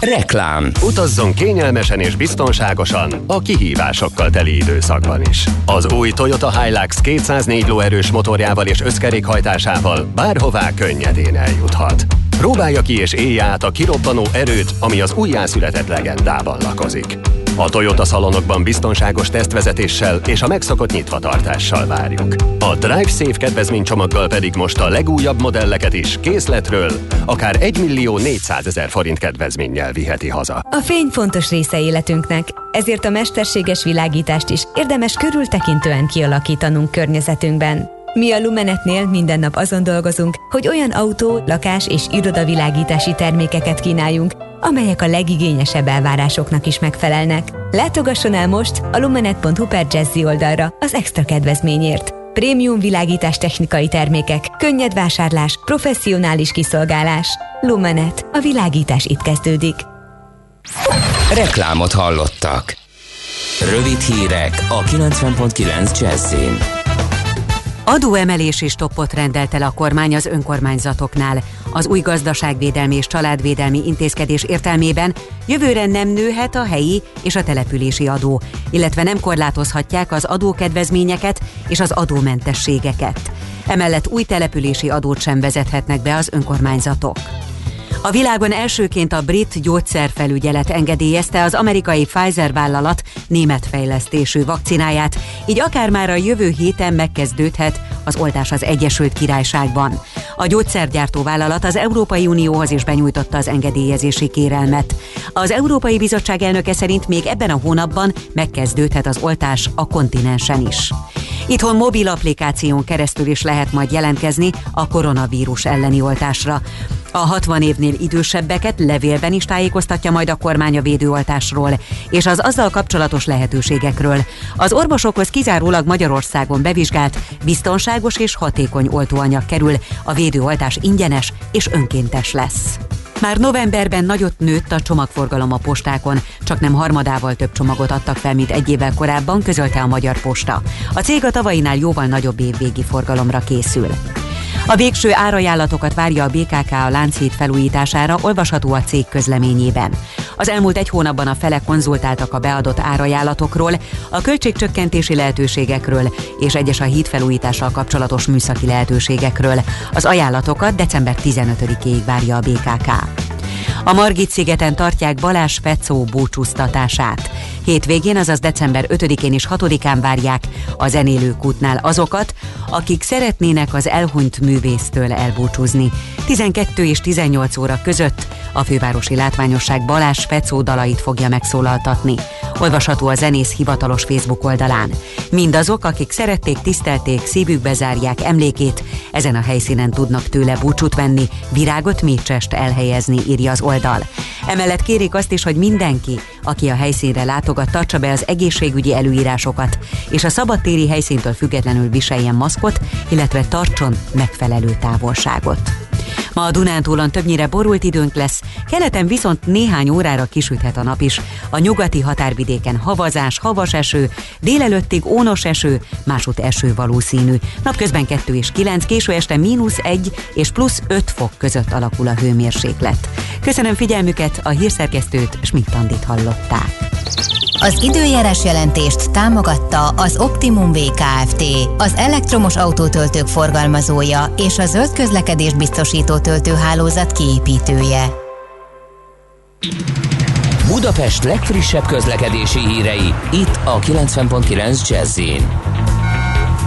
Reklám. Utazzon kényelmesen és biztonságosan a kihívásokkal teli időszakban is. Az új Toyota Hilux 204 lóerős motorjával és összkerékhajtásával bárhová könnyedén eljuthat. Próbálja ki és élje át a kirobbanó erőt, ami az újjászületett legendában lakozik. A Toyota szalonokban biztonságos tesztvezetéssel és a megszokott nyitvatartással várjuk. A Drive Safe kedvezménycsomaggal pedig most a legújabb modelleket is készletről, akár 1 millió 400 ezer forint kedvezménnyel viheti haza. A fény fontos része életünknek, ezért a mesterséges világítást is érdemes körültekintően kialakítanunk környezetünkben. Mi a Lumenetnél minden nap azon dolgozunk, hogy olyan autó, lakás és irodavilágítási termékeket kínáljunk, amelyek a legigényesebb elvárásoknak is megfelelnek. Látogasson el most a lumenet.hu per Jazzy oldalra az extra kedvezményért. Prémium világítás technikai termékek, könnyed vásárlás, professzionális kiszolgálás. Lumenet. A világítás itt kezdődik. Reklámot hallottak. Rövid hírek a 90.9 Jazzin. Adóemelési stoppot rendelt el a kormány az önkormányzatoknál. Az új gazdaságvédelmi és családvédelmi intézkedés értelmében jövőre nem nőhet a helyi és a települési adó, illetve nem korlátozhatják az adókedvezményeket és az adómentességeket. Emellett új települési adót sem vezethetnek be az önkormányzatok. A világon elsőként a brit gyógyszerfelügyelet engedélyezte az amerikai Pfizer vállalat német fejlesztésű vakcináját, így akár már a jövő héten megkezdődhet az oltás az Egyesült Királyságban. A gyógyszergyártó vállalat az Európai Unióhoz is benyújtotta az engedélyezési kérelmet. Az Európai Bizottság elnöke szerint még ebben a hónapban megkezdődhet az oltás a kontinensen is. Itthon mobil applikáción keresztül is lehet majd jelentkezni a koronavírus elleni oltásra. A 60 évnél idősebbeket levélben is tájékoztatja majd a kormány a védőoltásról és az azzal kapcsolatos lehetőségekről. Az orvosokhoz kizárólag Magyarországon bevizsgált, biztonságos és hatékony oltóanyag kerül, a védőoltás ingyenes és önkéntes lesz. Már novemberben nagyot nőtt a csomagforgalom a postákon, csak nem harmadával több csomagot adtak fel, mint egy évvel korábban, közölte a Magyar Posta. A cég a tavainál jóval nagyobb évvégi forgalomra készül. A végső árajánlatokat várja a BKK a Lánchíd felújítására, olvasható a cég közleményében. Az elmúlt egy hónapban a felek konzultáltak a beadott árajánlatokról, a költségcsökkentési lehetőségekről és egyes a híd felújítással kapcsolatos műszaki lehetőségekről. Az ajánlatokat december 15-ig várja a BKK. A Margit szigeten tartják Balázs Fecó búcsúztatását. Hétvégén, azaz december 5-én és 6-án várják a zenélők útnál azokat, akik szeretnének az elhunyt művésztől elbúcsúzni. 12 és 18 óra között a fővárosi látványosság Balázs Fecó dalait fogja megszólaltatni. Olvasható a zenész hivatalos Facebook oldalán. Mindazok, akik szerették, tisztelték, szívükbe zárják emlékét, ezen a helyszínen tudnak tőle búcsút venni, virágot, mécsest elhelyezni, írja az oldal. Emellett kérik azt is, hogy mindenki, aki a helyszínre látogat, tartsa be az egészségügyi előírásokat, és a szabadtéri helyszíntől függetlenül viseljen maszkot, illetve tartson megfelelő távolságot. Ma a Dunántúlon többnyire borult időnk lesz, keleten viszont néhány órára kisüthet a nap is. A nyugati határvidéken havazás, havas eső, délelőttig ónos eső, másút eső valószínű. Napközben 2 és 9, késő este mínusz 1 és plusz 5 fok között alakul a hőmérséklet. Köszönöm figyelmüket, a hírszerkesztőt Schmidt-Tandit hallották. Az időjárás jelentést támogatta az Optimum VKFT, az elektromos autótöltők forgalmazója és a zöld közlekedés biztosító töltőhálózat kiépítője. Budapest legfrissebb közlekedési hírei, itt a 90.9 jazz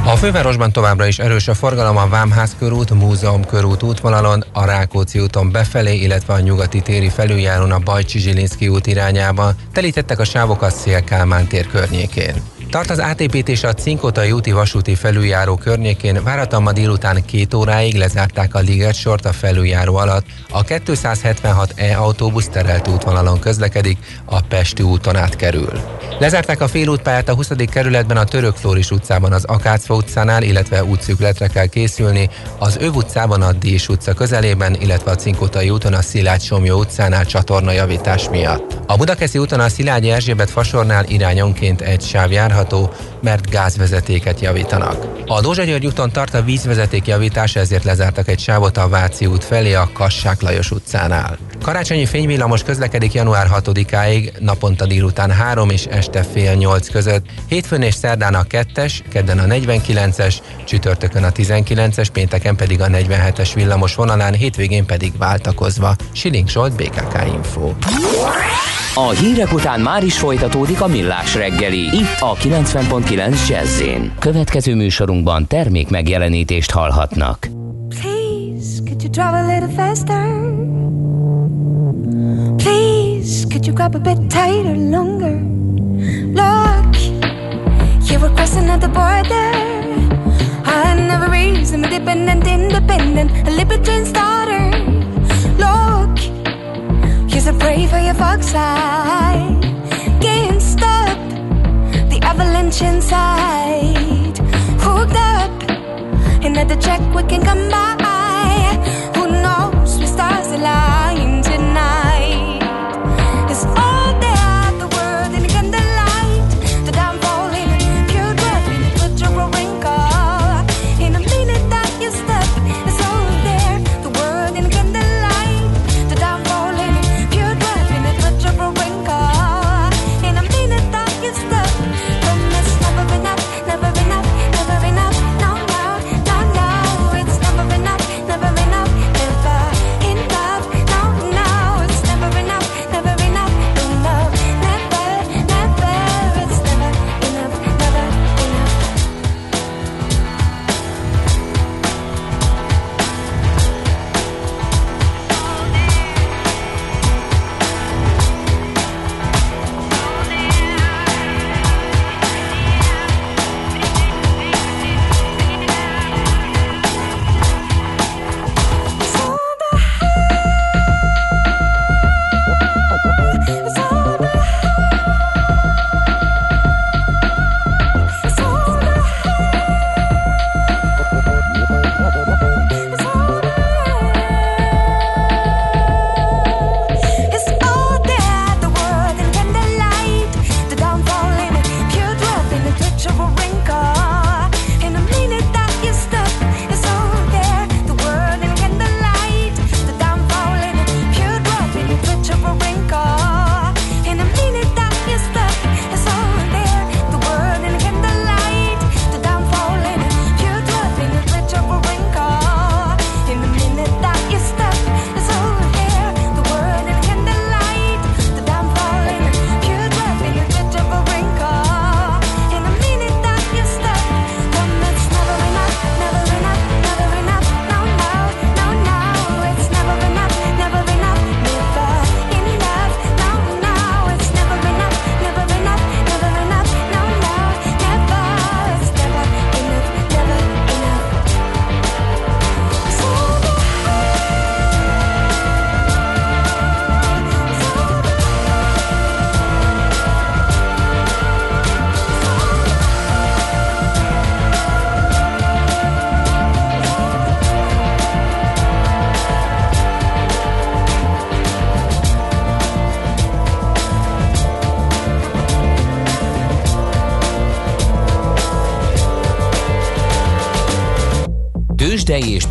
a fővárosban továbbra is erős a forgalom a Vámház körút, Múzeum körút útvonalon, a Rákóczi úton befelé, illetve a nyugati téri felüljárón a Bajcsi Zsilinszki út irányába. Telítettek a sávok a Szél Kálmán tér környékén. Tart az átépítés a Cinkotai úti vasúti felüljáró környékén, várhatóan ma délután két óráig lezárták a Liget sort a felüljáró alatt. A 276E autóbusz terelt útvonalon közlekedik, a Pesti úton átkerül. Lezárták a félútpályát a 20. kerületben a Török Flóris utcában az Akácfa utcánál, illetve útszükletre kell készülni, az Öv utcában a Dés utca közelében, illetve a Cinkotai úton a Szilágy Somjó utcánál csatornajavítás miatt. A Budakeszi úton a Szilágyi Erzsébet fasornál irányonként egy sáv járhat, járható, mert gázvezetéket javítanak. A Dózsa György úton tart a vízvezeték javítása, ezért lezártak egy sávot a Váci út felé a Kassák Lajos utcánál. Karácsonyi fényvillamos közlekedik január 6-áig, naponta délután 3 és este fél 8 között, hétfőn és szerdán a 2-es, kedden a 49-es, csütörtökön a 19-es, pénteken pedig a 47-es villamos vonalán, hétvégén pedig váltakozva. Siling Zsolt, BKK Info. A hírek után már is folytatódik a millás reggeli, itt a 90.9 jazz Következő műsorunkban termék megjelenítést hallhatnak. Please, could you drive a little faster? Please, could you grab a bit tighter, longer? Look, you were crossing at the border. I never reason, independent, independent, a libertine starter. You're so brave for your fox side. Can't stop the avalanche inside. Hooked up, and at the check we can come by.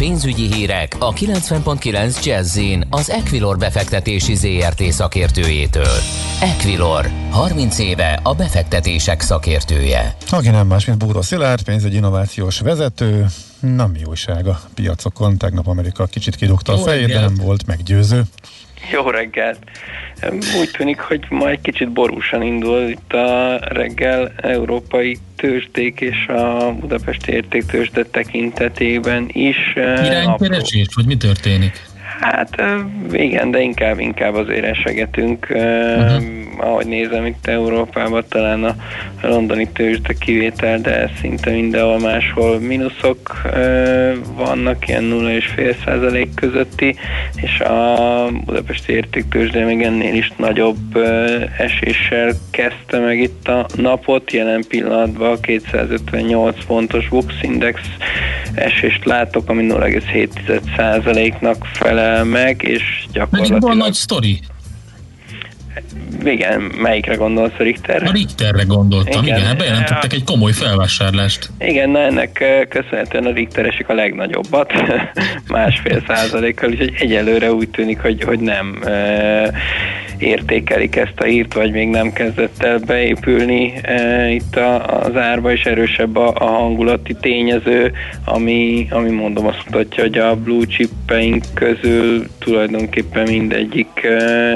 Pénzügyi hírek a 90.9 jazz az Equilor befektetési ZRT szakértőjétől. Equilor, 30 éve a befektetések szakértője. Aki nem más, mint Búró Szilárd, pénzügyi innovációs vezető, nem jó újság a piacokon. Tegnap Amerika kicsit kidugta a fejét, de nem volt meggyőző. Jó reggelt! Úgy tűnik, hogy ma egy kicsit borúsan indul itt a reggel európai tőzsdék és a Budapesti értéktőzsde tekintetében is. Iránykeresés, vagy mi történik? Hát igen, de inkább, inkább azért esegetünk. Uh-huh ahogy nézem itt Európában, talán a londoni tőzsde kivétel, de szinte mindenhol máshol mínuszok vannak, ilyen 0,5 százalék közötti, és a budapesti értéktőzsde még ennél is nagyobb eséssel kezdte meg itt a napot, jelen pillanatban a 258 pontos Bux Index esést látok, ami 0,7 százaléknak felel meg, és gyakorlatilag... Nagy, nagy sztori igen, melyikre gondolsz a Richterre? A Richterre gondoltam, igen, igen bejelentettek egy komoly felvásárlást. Igen, na ennek köszönhetően a Richter esik a legnagyobbat, másfél százalékkal, úgyhogy egyelőre úgy tűnik, hogy, hogy nem értékelik ezt a hírt, vagy még nem kezdett el beépülni e, itt a, az árba, és erősebb a, a hangulati tényező, ami, ami mondom azt mutatja, hogy a blue chippeink közül tulajdonképpen mindegyik e,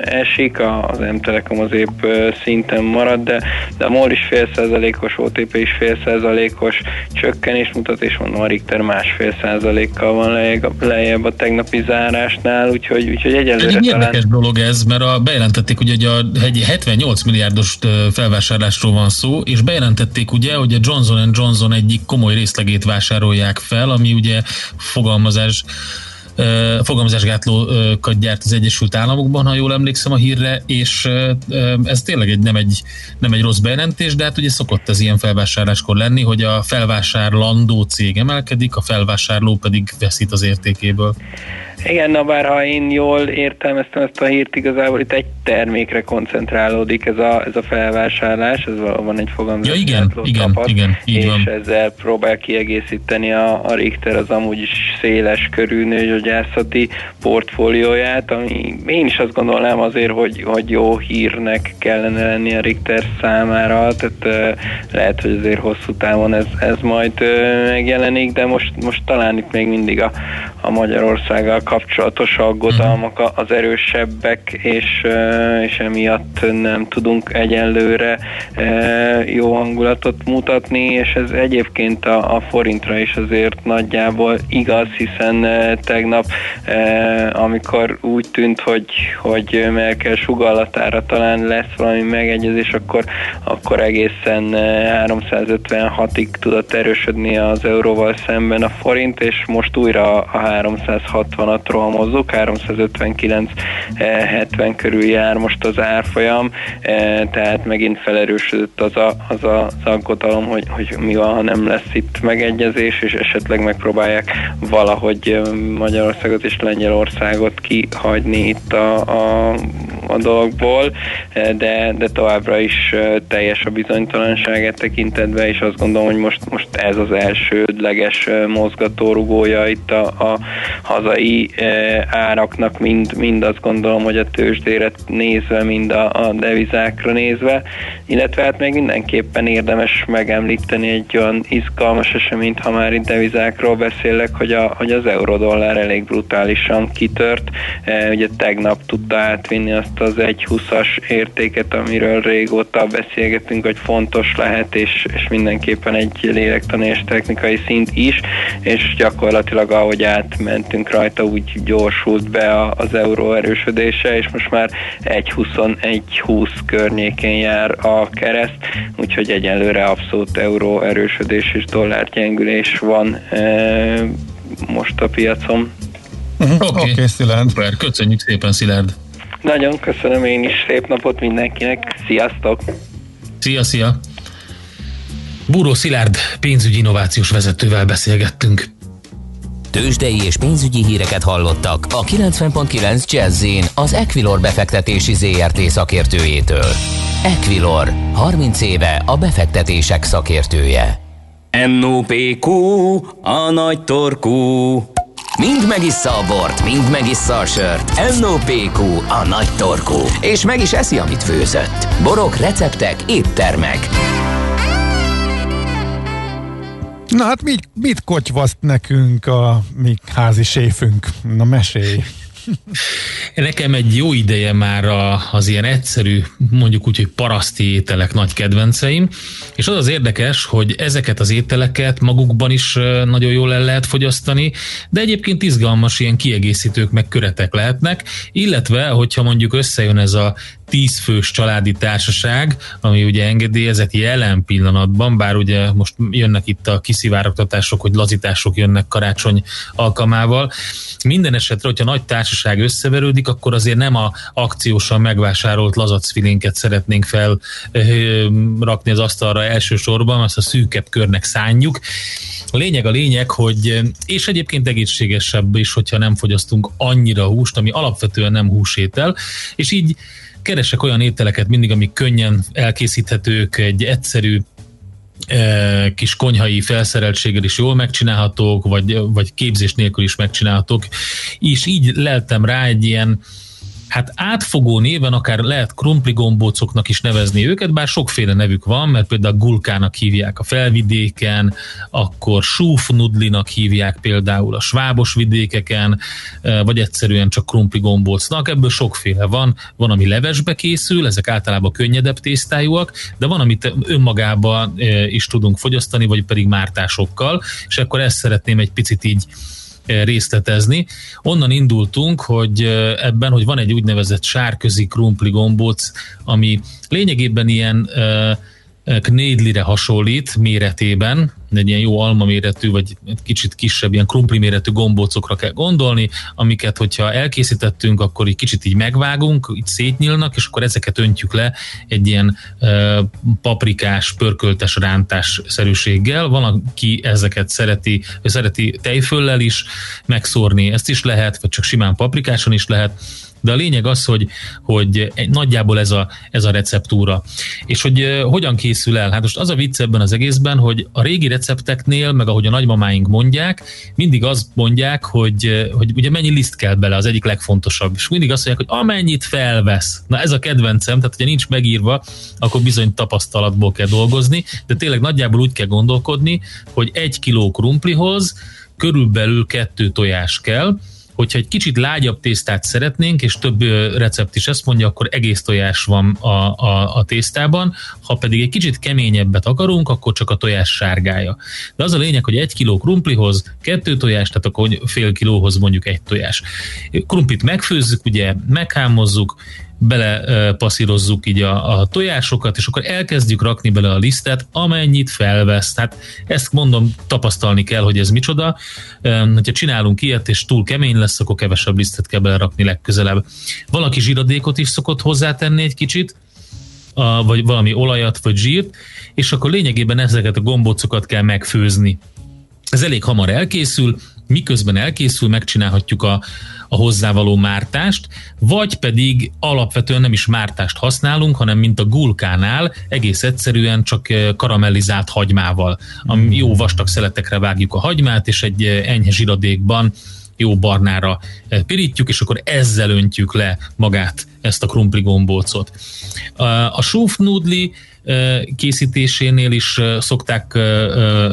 esik, az M-Telekom az épp szinten marad, de, de a MOL is fél százalékos, OTP is fél százalékos csökkenés mutat, és mondom a Richter másfél százalékkal van lejjebb, lejjebb a tegnapi zárásnál, úgyhogy, úgyhogy egyelőre Egy talán... érdekes dolog ez, mert a, bejelentették ugye, hogy a, egy 78 milliárdos felvásárlásról van szó, és bejelentették ugye, hogy a Johnson Johnson egyik komoly részlegét vásárolják fel, ami ugye fogalmazás fogalmazásgátlókat gyárt az Egyesült Államokban, ha jól emlékszem a hírre, és ez tényleg egy, nem, egy, nem egy rossz bejelentés, de hát ugye szokott ez ilyen felvásárláskor lenni, hogy a felvásárlandó cég emelkedik, a felvásárló pedig veszít az értékéből. Igen, na bár ha én jól értelmeztem ezt a hírt, igazából itt egy termékre koncentrálódik ez a, ez a felvásárlás, ez valóban egy fogalmazás. Ja, igen, igen, tapat, igen, így és van. ezzel próbál kiegészíteni a, a Richter az amúgy is széles körű nőgyógyászati portfólióját, ami én is azt gondolnám azért, hogy, hogy jó hírnek kellene lenni a Richter számára, tehát lehet, hogy azért hosszú távon ez, ez majd megjelenik, de most, most talán itt még mindig a, a Magyarországgal kapcsolatos aggodalmak az erősebbek, és, és emiatt nem tudunk egyenlőre jó hangulatot mutatni, és ez egyébként a, a forintra is azért nagyjából igaz, hiszen tegnap, amikor úgy tűnt, hogy, hogy Merkel sugallatára talán lesz valami megegyezés, akkor, akkor egészen 356-ig tudott erősödni az euróval szemben a forint, és most újra a 360-at rohamozzuk, 359-70 körül jár most az árfolyam, tehát megint felerősödött az a, az, a, az aggodalom, hogy, hogy mi van, ha nem lesz itt megegyezés, és esetleg megpróbálják valahogy e, Magyarországot és Lengyelországot kihagyni itt a, a, a dolgból, e, de, de továbbra is teljes a bizonytalanság e tekintetben, és azt gondolom, hogy most, most ez az elsődleges mozgatórugója itt a, a hazai áraknak, mind, mind azt gondolom, hogy a tőzsdére nézve, mind a, a devizákra nézve, illetve hát még mindenképpen érdemes megemlíteni egy olyan izgalmas eseményt, ha már itt devizákról beszélek, hogy, a, hogy az eurodollár elég brutálisan kitört. E, ugye tegnap tudta átvinni azt az 1,20-as értéket, amiről régóta beszélgetünk, hogy fontos lehet, és, és mindenképpen egy lélektani és technikai szint is, és gyakorlatilag ahogy átmentünk rajta, úgy gyorsult be az euró erősödése, és most már 1.21-20 környékén jár a kereszt, úgyhogy egyelőre abszolút euró erősödés és dollár gyengülés van e, most a piacon. Uh-huh. Oké, okay. okay, Szilárd. Köszönjük szépen, Szilárd. Nagyon köszönöm én is, szép napot mindenkinek, sziasztok! Szia, szia! Búró Szilárd pénzügyi innovációs vezetővel beszélgettünk. Tőzsdei és pénzügyi híreket hallottak a 90.9 jazz az Equilor befektetési ZRT szakértőjétől. Equilor, 30 éve a befektetések szakértője. NOPQ, a nagy torkú. Mind megissza a bort, mind megissza a sört. NOPQ, a nagy torkú. És meg is eszi, amit főzött. Borok, receptek, éttermek. Na hát mit, mit kotyvaszt nekünk a mi házi séfünk? Na mesélj! Nekem egy jó ideje már az ilyen egyszerű, mondjuk úgy, hogy paraszti ételek nagy kedvenceim, és az az érdekes, hogy ezeket az ételeket magukban is nagyon jól el lehet fogyasztani, de egyébként izgalmas ilyen kiegészítők meg köretek lehetnek, illetve, hogyha mondjuk összejön ez a tízfős családi társaság, ami ugye engedélyezett jelen pillanatban, bár ugye most jönnek itt a kiszivárogtatások, hogy lazítások jönnek karácsony alkalmával. Minden esetre, hogyha nagy társaság összeverődik, akkor azért nem a akciósan megvásárolt lazacfilinket szeretnénk felrakni az asztalra elsősorban, azt a szűkebb körnek szánjuk. A lényeg a lényeg, hogy és egyébként egészségesebb is, hogyha nem fogyasztunk annyira húst, ami alapvetően nem húsétel, és így keresek olyan ételeket mindig, amik könnyen elkészíthetők, egy egyszerű e, kis konyhai felszereltséggel is jól megcsinálhatók, vagy, vagy képzés nélkül is megcsinálhatók, és így leltem rá egy ilyen hát átfogó néven akár lehet krumpli gombócoknak is nevezni őket, bár sokféle nevük van, mert például gulkának hívják a felvidéken, akkor súfnudlinak hívják például a svábos vidékeken, e, vagy egyszerűen csak krumpli gombócnak, ebből sokféle van, van, ami levesbe készül, ezek általában könnyedebb tésztájúak, de van, amit önmagában e, is tudunk fogyasztani, vagy pedig mártásokkal, és akkor ezt szeretném egy picit így részletezni. Onnan indultunk, hogy ebben, hogy van egy úgynevezett sárközi krumpli gombóc, ami lényegében ilyen uh, knédlire hasonlít méretében, egy ilyen jó alma méretű, vagy egy kicsit kisebb, ilyen krumpli méretű gombócokra kell gondolni, amiket, hogyha elkészítettünk, akkor egy kicsit így megvágunk, így szétnyílnak, és akkor ezeket öntjük le egy ilyen uh, paprikás, pörköltes rántás szerűséggel. Van, aki ezeket szereti, szereti tejföllel is megszórni, ezt is lehet, vagy csak simán paprikáson is lehet de a lényeg az, hogy, hogy nagyjából ez a, ez a receptúra. És hogy hogyan készül el? Hát most az a vicc ebben az egészben, hogy a régi recepteknél, meg ahogy a nagymamáink mondják, mindig azt mondják, hogy, hogy ugye mennyi liszt kell bele, az egyik legfontosabb. És mindig azt mondják, hogy amennyit felvesz. Na ez a kedvencem, tehát hogyha nincs megírva, akkor bizony tapasztalatból kell dolgozni, de tényleg nagyjából úgy kell gondolkodni, hogy egy kiló krumplihoz körülbelül kettő tojás kell, hogyha egy kicsit lágyabb tésztát szeretnénk, és több recept is ezt mondja, akkor egész tojás van a, a, a tésztában, ha pedig egy kicsit keményebbet akarunk, akkor csak a tojás sárgája. De az a lényeg, hogy egy kiló krumplihoz kettő tojás, tehát akkor fél kilóhoz mondjuk egy tojás. Krumplit megfőzzük, ugye meghámozzuk, bele passzírozzuk így a, a tojásokat, és akkor elkezdjük rakni bele a lisztet, amennyit felvesz. Tehát ezt mondom, tapasztalni kell, hogy ez micsoda. Ha csinálunk ilyet, és túl kemény lesz, akkor kevesebb lisztet kell belerakni legközelebb. Valaki zsíradékot is szokott hozzátenni egy kicsit, a, vagy valami olajat, vagy zsírt, és akkor lényegében ezeket a gombócokat kell megfőzni. Ez elég hamar elkészül, miközben elkészül, megcsinálhatjuk a, a hozzávaló mártást, vagy pedig alapvetően nem is mártást használunk, hanem mint a gulkánál egész egyszerűen csak eh, karamellizált hagymával. A hmm. jó vastag szeletekre vágjuk a hagymát, és egy eh, enyhe zsiradékban jó barnára eh, pirítjuk, és akkor ezzel öntjük le magát ezt a krumpli gombócot. A súfnudli készítésénél is szokták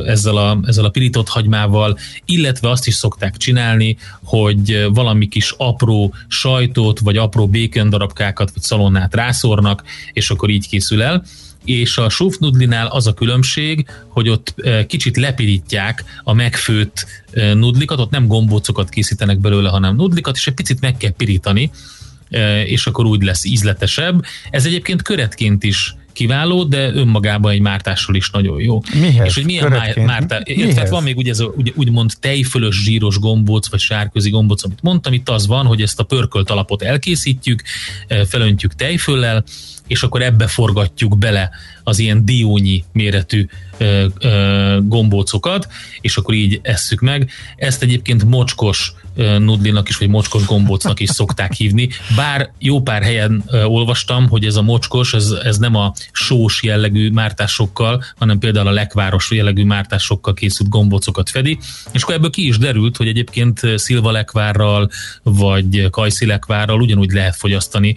ezzel a, ezzel a pirított hagymával, illetve azt is szokták csinálni, hogy valami kis apró sajtot, vagy apró békön darabkákat, vagy szalonnát rászórnak, és akkor így készül el és a sófnudlinál az a különbség, hogy ott kicsit lepirítják a megfőtt nudlikat, ott nem gombócokat készítenek belőle, hanem nudlikat, és egy picit meg kell pirítani, és akkor úgy lesz ízletesebb. Ez egyébként köretként is kiváló, de önmagában egy mártással is nagyon jó. Mihez? És hogy milyen mártá... Tehát van még ugye ez a úgy, úgymond tejfölös zsíros gombóc, vagy sárközi gombóc, amit mondtam, itt az van, hogy ezt a pörkölt alapot elkészítjük, felöntjük tejföllel, és akkor ebbe forgatjuk bele az ilyen diónyi méretű ö, ö, gombócokat, és akkor így esszük meg. Ezt egyébként mocskos nudlinak is, vagy mocskos gombócnak is szokták hívni. Bár jó pár helyen olvastam, hogy ez a mocskos, ez, ez nem a sós jellegű mártásokkal, hanem például a lekváros jellegű mártásokkal készült gombócokat fedi, és akkor ebből ki is derült, hogy egyébként szilvalekvárral, vagy kajszilekvárral ugyanúgy lehet fogyasztani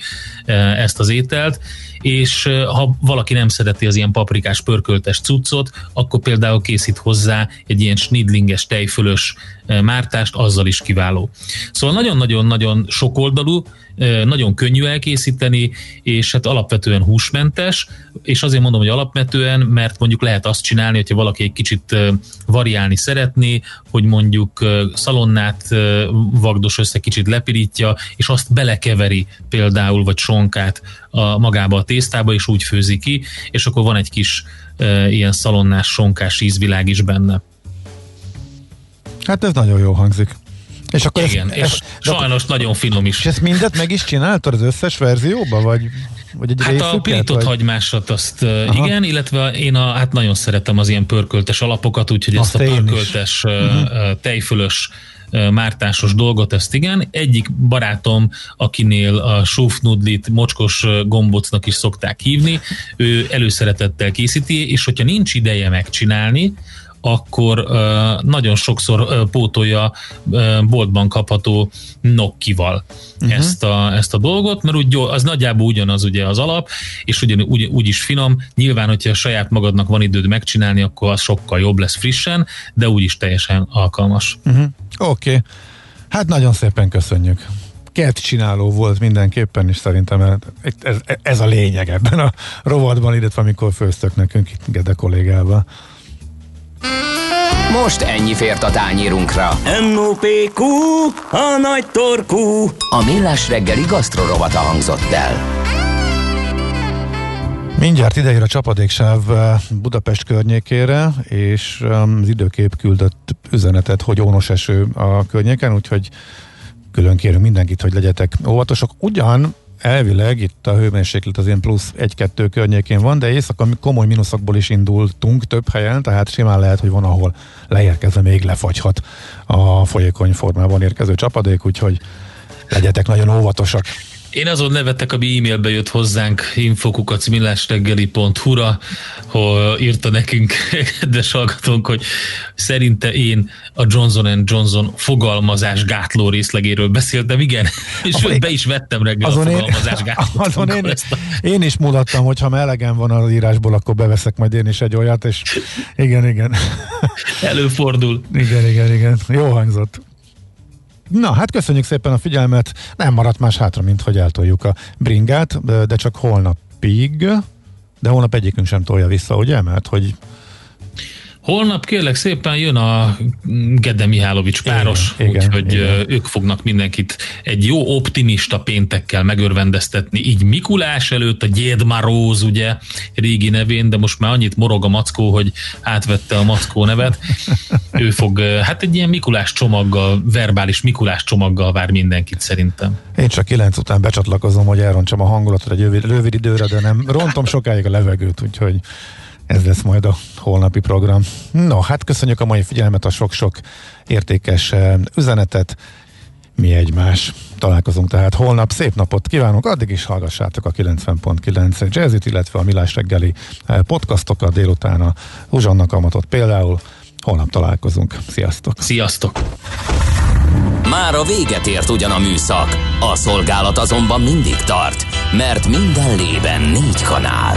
ezt az ételt, és ha valaki nem szereti az ilyen paprikás pörköltes cuccot, akkor például készít hozzá egy ilyen snidlinges tejfölös mártást, azzal is kiváló. Szóval nagyon-nagyon-nagyon sokoldalú, nagyon könnyű elkészíteni, és hát alapvetően húsmentes, és azért mondom, hogy alapvetően, mert mondjuk lehet azt csinálni, hogyha valaki egy kicsit variálni szeretné, hogy mondjuk szalonnát vagdos össze kicsit lepirítja, és azt belekeveri például, vagy sonkát a, magába a tésztába, és úgy főzi ki, és akkor van egy kis ilyen szalonnás, sonkás ízvilág is benne. Hát ez nagyon jó hangzik. És akkor Igen, ez, és ez, sajnos akkor, nagyon finom is. És ezt mindet meg is csináltad az összes verzióba, vagy, vagy egy Hát a pirított vagy? hagymásat azt Aha. igen, illetve én a, hát nagyon szeretem az ilyen pörköltes alapokat, úgyhogy azt, ezt a pörköltes uh-huh. tejfölös mártásos dolgot, ezt igen. Egyik barátom, akinél a sófnudlit mocskos gombocnak is szokták hívni, ő előszeretettel készíti, és hogyha nincs ideje megcsinálni, akkor nagyon sokszor pótolja boltban kapható nokkival uh-huh. ezt, a, ezt a dolgot, mert úgy, az nagyjából ugyanaz ugye az alap, és ugyan, úgy, úgy is finom. Nyilván, hogyha a saját magadnak van időd megcsinálni, akkor az sokkal jobb lesz frissen, de úgy is teljesen alkalmas. Uh-huh. Oké. Okay. Hát nagyon szépen köszönjük kert csináló volt mindenképpen, és szerintem ez, ez a lényeg ebben a rovatban, illetve amikor főztök nekünk itt Gede kollégával. Most ennyi fért a tányírunkra. M.O.P.Q. A nagy torkú. A millás reggeli gasztrorovata hangzott el. Mindjárt idejér a csapadéksáv eh, Budapest környékére, és az időkép küldött üzenetet, hogy ónos eső a környéken, úgyhogy külön kérünk mindenkit, hogy legyetek óvatosok. Ugyan elvileg itt a hőmérséklet az ilyen plusz 1-2 környékén van, de éjszaka komoly mínuszokból is indultunk több helyen, tehát simán lehet, hogy van, ahol leérkezve még lefagyhat a folyékony formában érkező csapadék, úgyhogy legyetek nagyon óvatosak. Én azon nevettek, ami e-mailbe jött hozzánk infokukacmillásreggeli.hu-ra, hogy írta nekünk kedves hallgatónk, hogy szerinte én a Johnson Johnson fogalmazás gátló részlegéről beszéltem, igen, és Ahol be is vettem reggel azon a fogalmazás gátló. Azon én, a... én is mulattam, hogy ha melegem van az írásból, akkor beveszek majd én is egy olyat, és igen, igen. Előfordul. Igen, igen, igen. Jó hangzott. Na, hát köszönjük szépen a figyelmet. Nem maradt más hátra, mint hogy eltoljuk a bringát, de csak holnapig, de holnap egyikünk sem tolja vissza, ugye? Mert hogy Holnap kérlek szépen jön a Gede Mihálovics páros, úgyhogy ők fognak mindenkit egy jó optimista péntekkel megörvendeztetni, így Mikulás előtt a Gyédmaróz, ugye, régi nevén, de most már annyit morog a mackó, hogy átvette a mackó nevet. Ő fog, hát egy ilyen Mikulás csomaggal, verbális Mikulás csomaggal vár mindenkit szerintem. Én csak kilenc után becsatlakozom, hogy elrontsam a hangulatot egy rövid időre, de nem rontom sokáig a levegőt, úgyhogy ez lesz majd a holnapi program. No, hát köszönjük a mai figyelmet, a sok-sok értékes eh, üzenetet. Mi egymás. Találkozunk tehát holnap. Szép napot kívánunk, addig is hallgassátok a 90.9 jazzit, illetve a Milás reggeli eh, podcastokat délután a Uzsannak Amatot például. Holnap találkozunk. Sziasztok! Sziasztok! Már a véget ért ugyan a műszak, a szolgálat azonban mindig tart, mert minden lében négy kanál.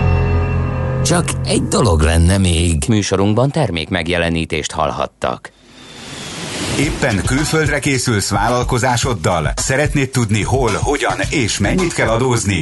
Csak egy dolog lenne még. Műsorunkban termék megjelenítést hallhattak. Éppen külföldre készülsz vállalkozásoddal? Szeretnéd tudni hol, hogyan és mennyit kell adózni?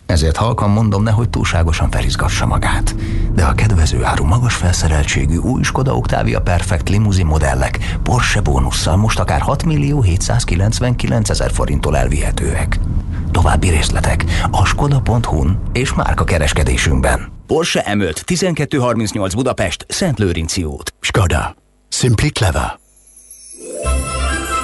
Ezért halkan mondom, nehogy túlságosan felizgassa magát. De a kedvező áru magas felszereltségű új Skoda Octavia Perfect limuzin modellek Porsche bónusszal most akár 6 millió 799 ezer forinttól elvihetőek. További részletek a skoda.hu-n és márka kereskedésünkben. Porsche M5 1238 Budapest Szent Lőrinci út. Skoda. Simply clever.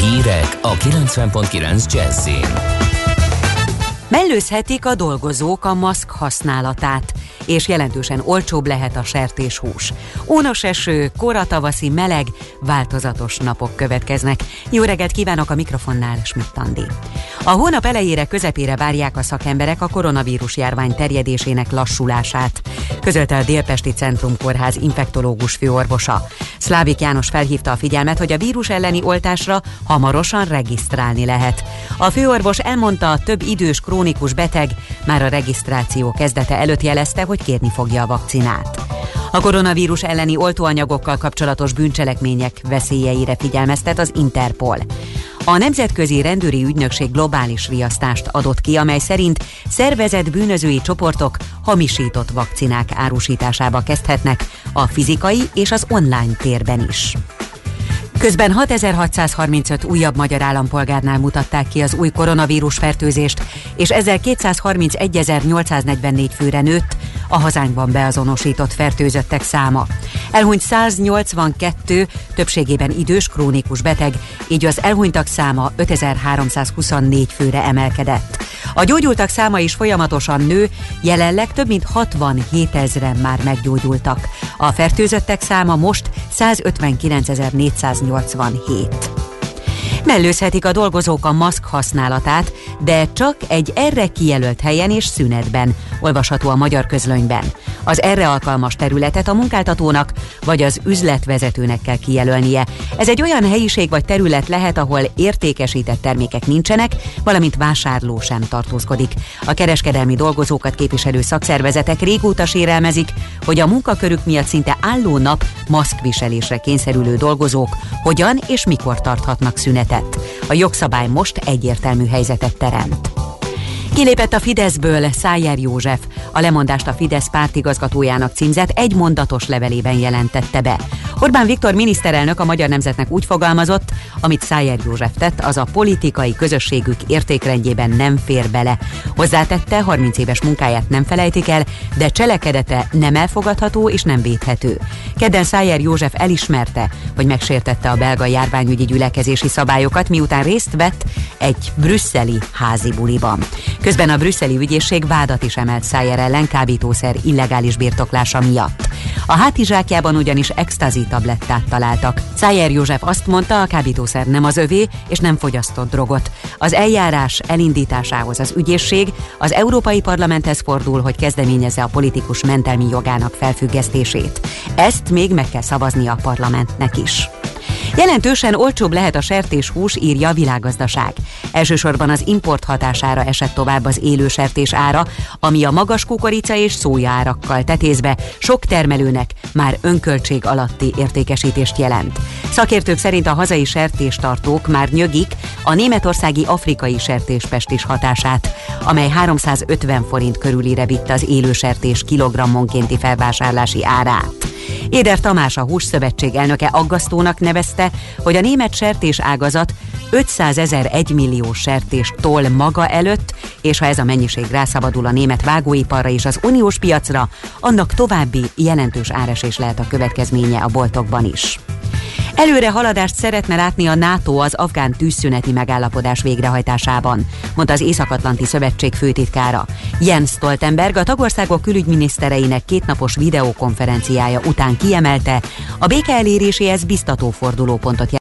Hírek a 90.9 Jazzin. Mellőzhetik a dolgozók a maszk használatát, és jelentősen olcsóbb lehet a sertéshús. Ónos eső, koratavaszi meleg, változatos napok következnek. Jó reggelt kívánok a mikrofonnál, Schmidt Andi. A hónap elejére közepére várják a szakemberek a koronavírus járvány terjedésének lassulását, közölte a Délpesti Centrum Kórház infektológus főorvosa. Szlávik János felhívta a figyelmet, hogy a vírus elleni oltásra hamarosan regisztrálni lehet. A főorvos elmondta, több idős krónikus beteg már a regisztráció kezdete előtt jelezte, hogy kérni fogja a vakcinát. A koronavírus elleni oltóanyagokkal kapcsolatos bűncselekmények veszélyeire figyelmeztet az Interpol. A Nemzetközi Rendőri Ügynökség globális riasztást adott ki, amely szerint szervezett bűnözői csoportok hamisított vakcinák árusításába kezdhetnek a fizikai és az online térben is. Közben 6635 újabb magyar állampolgárnál mutatták ki az új koronavírus fertőzést, és ezzel 231.844 főre nőtt a hazánkban beazonosított fertőzöttek száma. Elhunyt 182, többségében idős krónikus beteg, így az elhunytak száma 5324 főre emelkedett. A gyógyultak száma is folyamatosan nő, jelenleg több mint 67 ezeren már meggyógyultak. A fertőzöttek száma most 159.487. Mellőzhetik a dolgozók a maszk használatát, de csak egy erre kijelölt helyen és szünetben, olvasható a magyar közlönyben. Az erre alkalmas területet a munkáltatónak vagy az üzletvezetőnek kell kijelölnie. Ez egy olyan helyiség vagy terület lehet, ahol értékesített termékek nincsenek, valamint vásárló sem tartózkodik. A kereskedelmi dolgozókat képviselő szakszervezetek régóta sérelmezik, hogy a munkakörük miatt szinte álló nap maszkviselésre kényszerülő dolgozók hogyan és mikor tarthatnak szünetet. A jogszabály most egyértelmű helyzetet teremt. Kilépett a Fideszből Szájer József. A lemondást a Fidesz pártigazgatójának címzett egy mondatos levelében jelentette be. Orbán Viktor miniszterelnök a magyar nemzetnek úgy fogalmazott, amit Szájer József tett, az a politikai közösségük értékrendjében nem fér bele. Hozzátette, 30 éves munkáját nem felejtik el, de cselekedete nem elfogadható és nem védhető. Kedden Szájer József elismerte, hogy megsértette a belga járványügyi gyülekezési szabályokat, miután részt vett egy brüsszeli házi buliban. Közben a brüsszeli ügyészség vádat is emelt Szájer ellen kábítószer illegális birtoklása miatt. A hátizsákjában ugyanis extazi tablettát találtak. Szájer József azt mondta, a kábítószer nem az övé, és nem fogyasztott drogot. Az eljárás elindításához az ügyészség az Európai Parlamenthez fordul, hogy kezdeményezze a politikus mentelmi jogának felfüggesztését. Ezt még meg kell szavazni a parlamentnek is. Jelentősen olcsóbb lehet a sertéshús, írja a világgazdaság. Elsősorban az import hatására esett tovább az élő sertés ára, ami a magas kukorica és szója árakkal tetézve sok termelőnek már önköltség alatti értékesítést jelent. Szakértők szerint a hazai sertéstartók már nyögik a németországi afrikai sertéspestis hatását, amely 350 forint körülire vitte az élő sertés kilogrammonkénti felvásárlási árát. Éder Tamás a Hússzövetség elnöke aggasztónak nevezte, hogy a német sertés ágazat 500 ezer egymillió sertés toll maga előtt, és ha ez a mennyiség rászabadul a német vágóiparra és az uniós piacra, annak további jelentős áresés lehet a következménye a boltokban is. Előre haladást szeretne látni a NATO az afgán tűzszüneti megállapodás végrehajtásában, mondta az Észak-Atlanti Szövetség főtitkára. Jens Stoltenberg a tagországok külügyminisztereinek kétnapos videokonferenciája után kiemelte, a béke eléréséhez biztató punto hacia